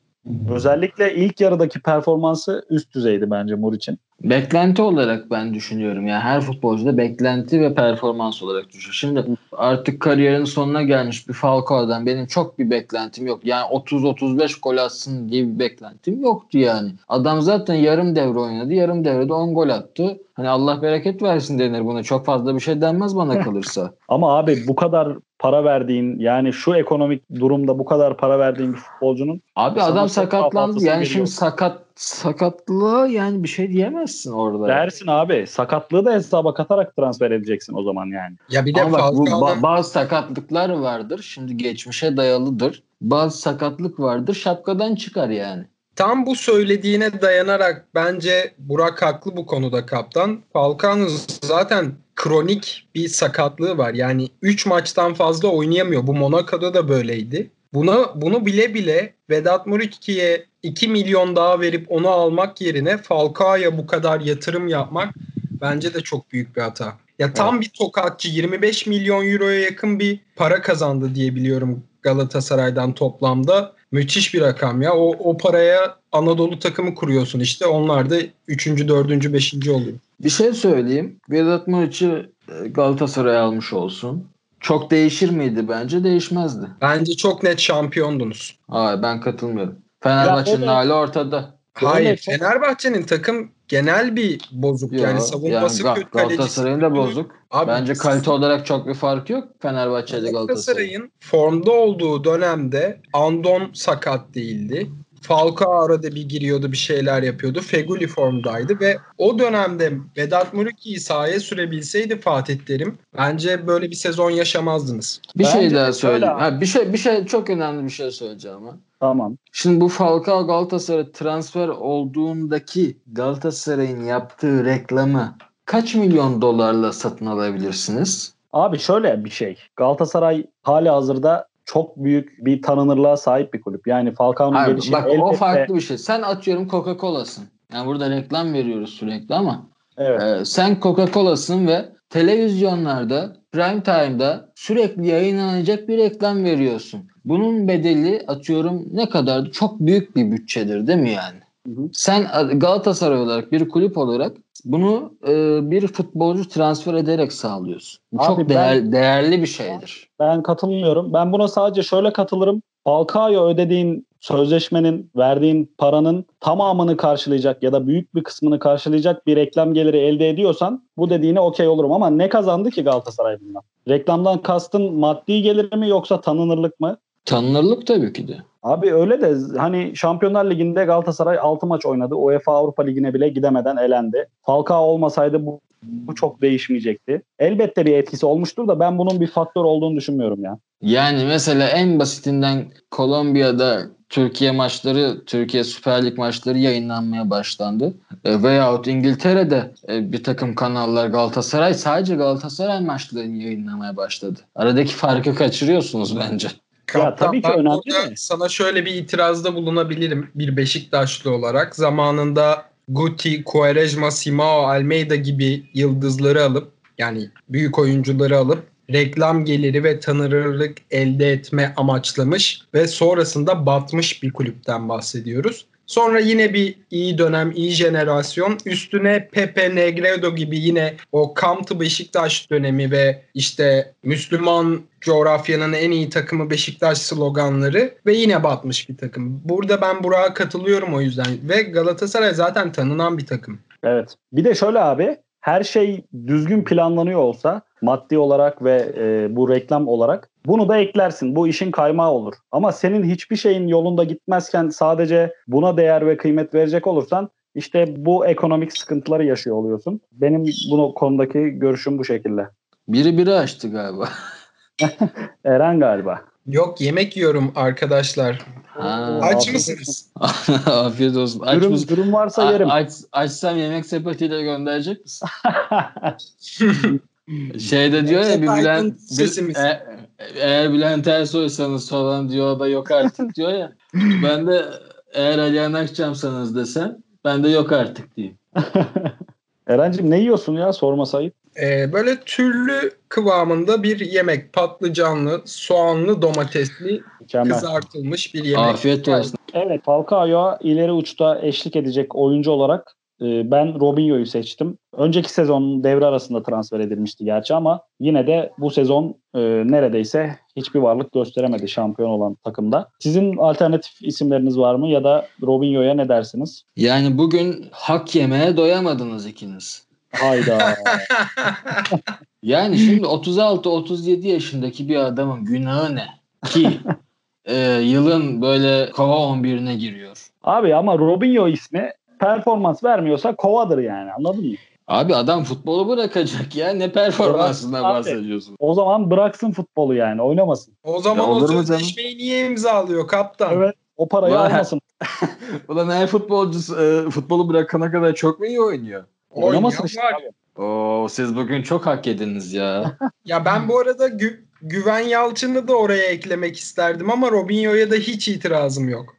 Özellikle ilk yarıdaki performansı üst düzeydi bence Muriç'in. Beklenti olarak ben düşünüyorum. Yani her futbolcuda beklenti ve performans olarak düşüyor. Şimdi artık kariyerin sonuna gelmiş bir Falcao'dan benim çok bir beklentim yok. Yani 30-35 gol atsın diye bir beklentim yoktu yani. Adam zaten yarım devre oynadı. Yarım devrede 10 gol attı. Hani Allah bereket versin denir buna. Çok fazla bir şey denmez bana *laughs* kalırsa. Ama abi bu kadar para verdiğin yani şu ekonomik durumda bu kadar para verdiğin bir futbolcunun Abi adam daha sakatlandı. Yani geliyor. şimdi sakat sakatlığa yani bir şey diyemezsin orada. dersin abi sakatlığı da hesaba katarak transfer edeceksin o zaman yani. Ya bir de Ama bak bu ba- bazı sakatlıklar vardır. Şimdi geçmişe dayalıdır. Bazı sakatlık vardır. Şapkadan çıkar yani. tam bu söylediğine dayanarak bence Burak haklı bu konuda kaptan. Falcao'nun zaten kronik bir sakatlığı var. Yani 3 maçtan fazla oynayamıyor. Bu Monaco'da da böyleydi. Buna bunu bile bile Vedat Muriçki'ye 2 milyon daha verip onu almak yerine Falcao'ya bu kadar yatırım yapmak bence de çok büyük bir hata. Ya tam bir tokatçı 25 milyon euroya yakın bir para kazandı diye biliyorum Galatasaray'dan toplamda. Müthiş bir rakam ya. O, o paraya Anadolu takımı kuruyorsun işte. Onlar da 3. 4. 5. oluyor. Bir şey söyleyeyim. Vedat Muriç'i e, Galatasaray almış olsun. Çok değişir miydi bence? Değişmezdi. Bence çok net şampiyondunuz. Hayır ben katılmıyorum. Fenerbahçe'nin öyle- hali ortada. Hayır, çok- Fenerbahçe'nin takım genel bir bozuk. Yo, yani savunması Ga- kötü. Galatasaray'ın da bozuk. Abi, Bence kalite olarak çok bir fark yok Fenerbahçe'de Galatasaray'ın. Galatasaray'ın formda olduğu dönemde Andon sakat değildi. Falcao arada bir giriyordu bir şeyler yapıyordu. Feguli formdaydı ve o dönemde Vedat Muriki'yi sahaya sürebilseydi Fatih Terim bence böyle bir sezon yaşamazdınız. Bir şey Bence daha de söyleyeyim. öyle. Ha, bir şey bir şey çok önemli bir şey söyleyeceğim ha. Tamam. Şimdi bu Falcao Galatasaray transfer olduğundaki Galatasaray'ın yaptığı reklamı kaç milyon dolarla satın alabilirsiniz? Abi şöyle bir şey. Galatasaray hali hazırda çok büyük bir tanınırlığa sahip bir kulüp. Yani Falcao'nun gelişi bak o elbette- farklı bir şey. Sen atıyorum Coca-Cola'sın. Yani burada reklam veriyoruz sürekli ama Evet. e, sen Coca-Cola'sın ve televizyonlarda prime time'da sürekli yayınlanacak bir reklam veriyorsun. Bunun bedeli atıyorum ne kadardı? Çok büyük bir bütçedir değil mi yani? Hı hı. Sen Galatasaray olarak bir kulüp olarak bunu e, bir futbolcu transfer ederek sağlıyorsun. Bu Abi çok ben- değer, değerli bir şeydir. Ben katılmıyorum. Ben buna sadece şöyle katılırım. Falcao'ya ödediğin sözleşmenin, verdiğin paranın tamamını karşılayacak ya da büyük bir kısmını karşılayacak bir reklam geliri elde ediyorsan bu dediğine okey olurum. Ama ne kazandı ki Galatasaray bundan? Reklamdan kastın maddi gelir mi yoksa tanınırlık mı? Tanınırlık tabii ki de. Abi öyle de hani Şampiyonlar Ligi'nde Galatasaray 6 maç oynadı. UEFA Avrupa Ligi'ne bile gidemeden elendi. Falcao olmasaydı bu, bu çok değişmeyecekti. Elbette bir etkisi olmuştur da ben bunun bir faktör olduğunu düşünmüyorum ya. Yani mesela en basitinden Kolombiya'da Türkiye maçları, Türkiye Süper Lig maçları yayınlanmaya başlandı. E, veyahut İngiltere'de e, bir takım kanallar Galatasaray sadece Galatasaray maçlarını yayınlamaya başladı. Aradaki farkı kaçırıyorsunuz bence. Ya tabii ki önemli de. Sana şöyle bir itirazda bulunabilirim bir Beşiktaşlı olarak. Zamanında Guti, Quaresma, Simao, Almeida gibi yıldızları alıp yani büyük oyuncuları alıp reklam geliri ve tanınırlık elde etme amaçlamış ve sonrasında batmış bir kulüpten bahsediyoruz. Sonra yine bir iyi dönem, iyi jenerasyon. Üstüne Pepe, Negredo gibi yine o to Beşiktaş dönemi ve işte Müslüman coğrafyanın en iyi takımı Beşiktaş sloganları ve yine batmış bir takım. Burada ben Burak'a katılıyorum o yüzden. Ve Galatasaray zaten tanınan bir takım. Evet. Bir de şöyle abi her şey düzgün planlanıyor olsa maddi olarak ve e, bu reklam olarak bunu da eklersin. Bu işin kaymağı olur. Ama senin hiçbir şeyin yolunda gitmezken sadece buna değer ve kıymet verecek olursan işte bu ekonomik sıkıntıları yaşıyor oluyorsun. Benim bu konudaki görüşüm bu şekilde. Biri biri açtı galiba. *laughs* *laughs* Eren galiba. Yok yemek yiyorum arkadaşlar. Ha. Aç afiyet mısınız? *laughs* Afiyet olsun. Aç Dürüm, mısın? dürüm varsa A- yerim. aç, açsam yemek sepetiyle gönderecek misin? Şeyde diyor ya bir Bülent bir- e- eğer Bülent Ersoy'sanız falan diyor o da yok artık *laughs* diyor ya. Ben de eğer Alihan Akçam'sanız desem ben de yok artık diyeyim. *laughs* Eren'cim ne yiyorsun ya sorma sayıp. Ee, böyle türlü kıvamında bir yemek. Patlıcanlı, soğanlı, domatesli, Mükemmel. kızartılmış bir yemek. Afiyet olsun. Evet Falcao'ya ileri uçta eşlik edecek oyuncu olarak ben Robinho'yu seçtim. Önceki sezon devre arasında transfer edilmişti gerçi ama yine de bu sezon e, neredeyse hiçbir varlık gösteremedi şampiyon olan takımda. Sizin alternatif isimleriniz var mı ya da Robinho'ya ne dersiniz? Yani bugün hak yemeye doyamadınız ikiniz. Hayda. *laughs* Yani şimdi 36-37 yaşındaki bir adamın günahı ne? Ki *laughs* e, yılın böyle kova 11'ine giriyor. Abi ama Robinho ismi performans vermiyorsa kovadır yani anladın mı? Abi adam futbolu bırakacak ya. Ne performansından bahsediyorsun? O zaman bıraksın futbolu yani oynamasın. o zaman Ya o sözleşmeyi niye imzalıyor kaptan? Evet o parayı Vay. almasın. Ulan her *laughs* futbolcu e, futbolu bırakana kadar çok mu iyi oynuyor? Oynamasın işte abi. Oo siz bugün çok hak ediniz ya. *laughs* Ya ben bu arada Gü- Güven Yalçın'ı da oraya eklemek isterdim ama Robinho'ya da hiç itirazım yok.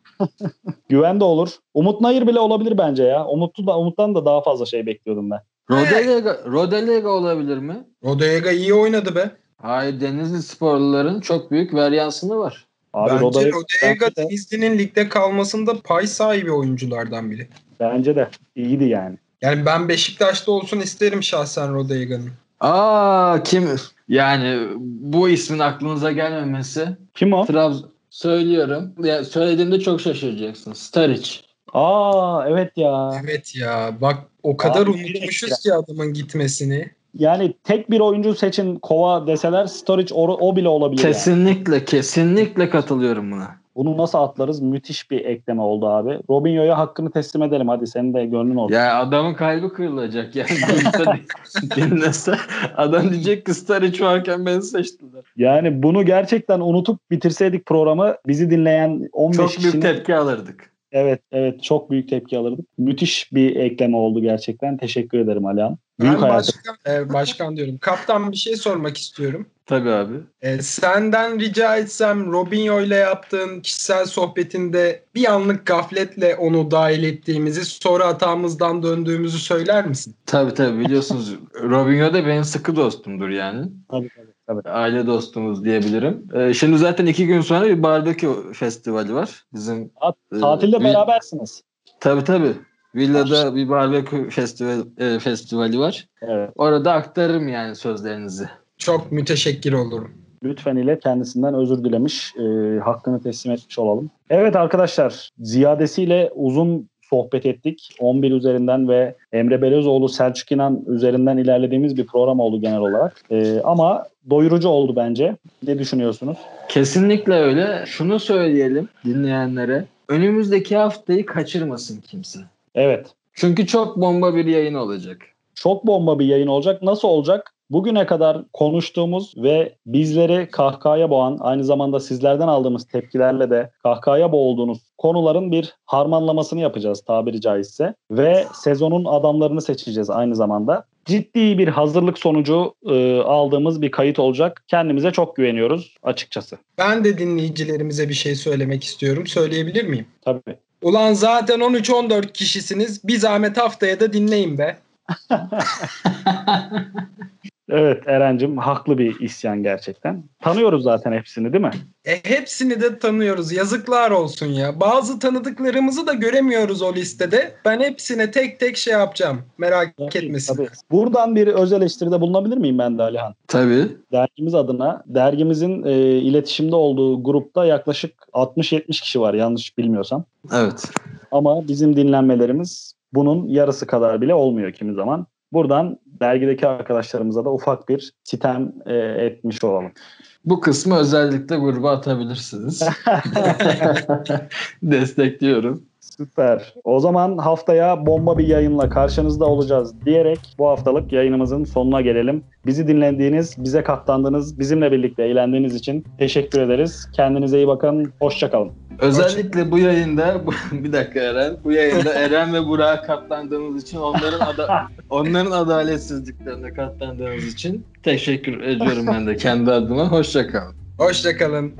Güven de olur. Umut Nayır bile olabilir bence ya. Umut'u da Umut'tan da daha fazla şey bekliyordum ben. Rodelega, Rodelega olabilir mi? Rodega iyi oynadı be. Hayır Denizli sporluların çok büyük varyansını var. Abi Bence bence de, Denizli'nin ligde kalmasında pay sahibi oyunculardan biri. bence de iyiydi yani. Yani ben Beşiktaş'ta olsun isterim şahsen Rodega'nın. Aa kim? Yani bu ismin aklınıza gelmemesi. Kim o? Trabzon söylüyorum. Ya söylediğimde çok şaşıracaksın. Staric. Aa evet ya. Evet ya bak o kadar Abi, unutmuşuz ki adamın gitmesini. Yani tek bir oyuncu seçin kova deseler Storic o, o bile olabilir yani. Kesinlikle kesinlikle katılıyorum buna. Bunu nasıl atlarız? Müthiş bir ekleme oldu abi. Robinho'ya hakkını teslim edelim hadi senin de gönlün olsun. Ya adamın kalbi kırılacak yani. Dinlese *laughs* adam diyecek ki Staric varken beni seçtiler. Yani bunu gerçekten unutup bitirseydik programı bizi dinleyen 15 Çok kişinin büyük tepki alırdık. Evet evet çok büyük tepki alırdık. Müthiş bir ekleme oldu gerçekten. Teşekkür ederim Alihan. Büyük Ben başkan, e, başkan diyorum. Kaptan bir şey sormak istiyorum. Tabii abi. E, senden rica etsem Robinho ile yaptığın kişisel sohbetinde bir anlık gafletle onu dahil ettiğimizi sonra hatamızdan döndüğümüzü söyler misin? Tabii tabii biliyorsunuz *laughs* Robinho da benim sıkı dostumdur yani. Tabii tabii. Tabii. Aile dostumuz diyebilirim. Ee, şimdi zaten iki gün sonra bir barbekü festivali var. Bizim e, Tatilde vi- berabersiniz. Tabii tabii. Villada bir barbekü festival, e, festivali var. Evet. Orada aktarırım yani sözlerinizi. Çok müteşekkir olurum. Lütfen ile kendisinden özür dilemiş, e, hakkını teslim etmiş olalım. Evet arkadaşlar, ziyadesiyle uzun sohbet ettik. 11 üzerinden ve Emre Belözoğlu, Selçuk İnan üzerinden ilerlediğimiz bir program oldu genel olarak. E, ama doyurucu oldu bence. Ne düşünüyorsunuz? Kesinlikle öyle. Şunu söyleyelim dinleyenlere. Önümüzdeki haftayı kaçırmasın kimse. Evet, Çünkü çok bomba bir yayın olacak. çok bomba bir yayın olacak. Nasıl olacak? Bugüne kadar konuştuğumuz ve bizleri kahkahaya boğan, aynı zamanda sizlerden aldığımız tepkilerle de kahkahaya boğulduğunuz konuların bir harmanlamasını yapacağız tabiri caizse. Ve sezonun adamlarını seçeceğiz aynı zamanda. Ciddi bir hazırlık sonucu e, aldığımız bir kayıt olacak. Kendimize çok güveniyoruz açıkçası. Ben de dinleyicilerimize bir şey söylemek istiyorum. Söyleyebilir miyim? Tabii. Ulan zaten 13-14 kişisiniz. Bir zahmet haftaya da dinleyin be. *laughs* Evet Eren'cim haklı bir isyan gerçekten. Tanıyoruz zaten hepsini değil mi? E hepsini de tanıyoruz. Yazıklar olsun ya. Bazı tanıdıklarımızı da göremiyoruz o listede. Ben hepsine tek tek şey yapacağım. Merak etmesin. Tabii. Buradan bir öz eleştiride bulunabilir miyim ben de Alihan? Tabii. dergimiz adına dergimizin e, iletişimde olduğu grupta yaklaşık 60-70 kişi var yanlış bilmiyorsam. Evet. Ama bizim dinlenmelerimiz bunun yarısı kadar bile olmuyor kimi zaman. Buradan dergideki arkadaşlarımıza da ufak bir sitem e, etmiş olalım. Bu kısmı özellikle gruba atabilirsiniz. *laughs* *laughs* Destekliyorum. Süper. O zaman haftaya bomba bir yayınla karşınızda olacağız diyerek bu haftalık yayınımızın sonuna gelelim. Bizi dinlediğiniz, bize katlandığınız, bizimle birlikte eğlendiğiniz için teşekkür ederiz. Kendinize iyi bakın. Hoşçakalın. Özellikle bu yayında *laughs* bir dakika Eren. Bu yayında Eren ve Burak'a katlandığımız için onların ada- *laughs* onların adaletsizliklerine katlandığımız için teşekkür ediyorum ben de kendi adıma. Hoşça kalın. Hoşçakalın.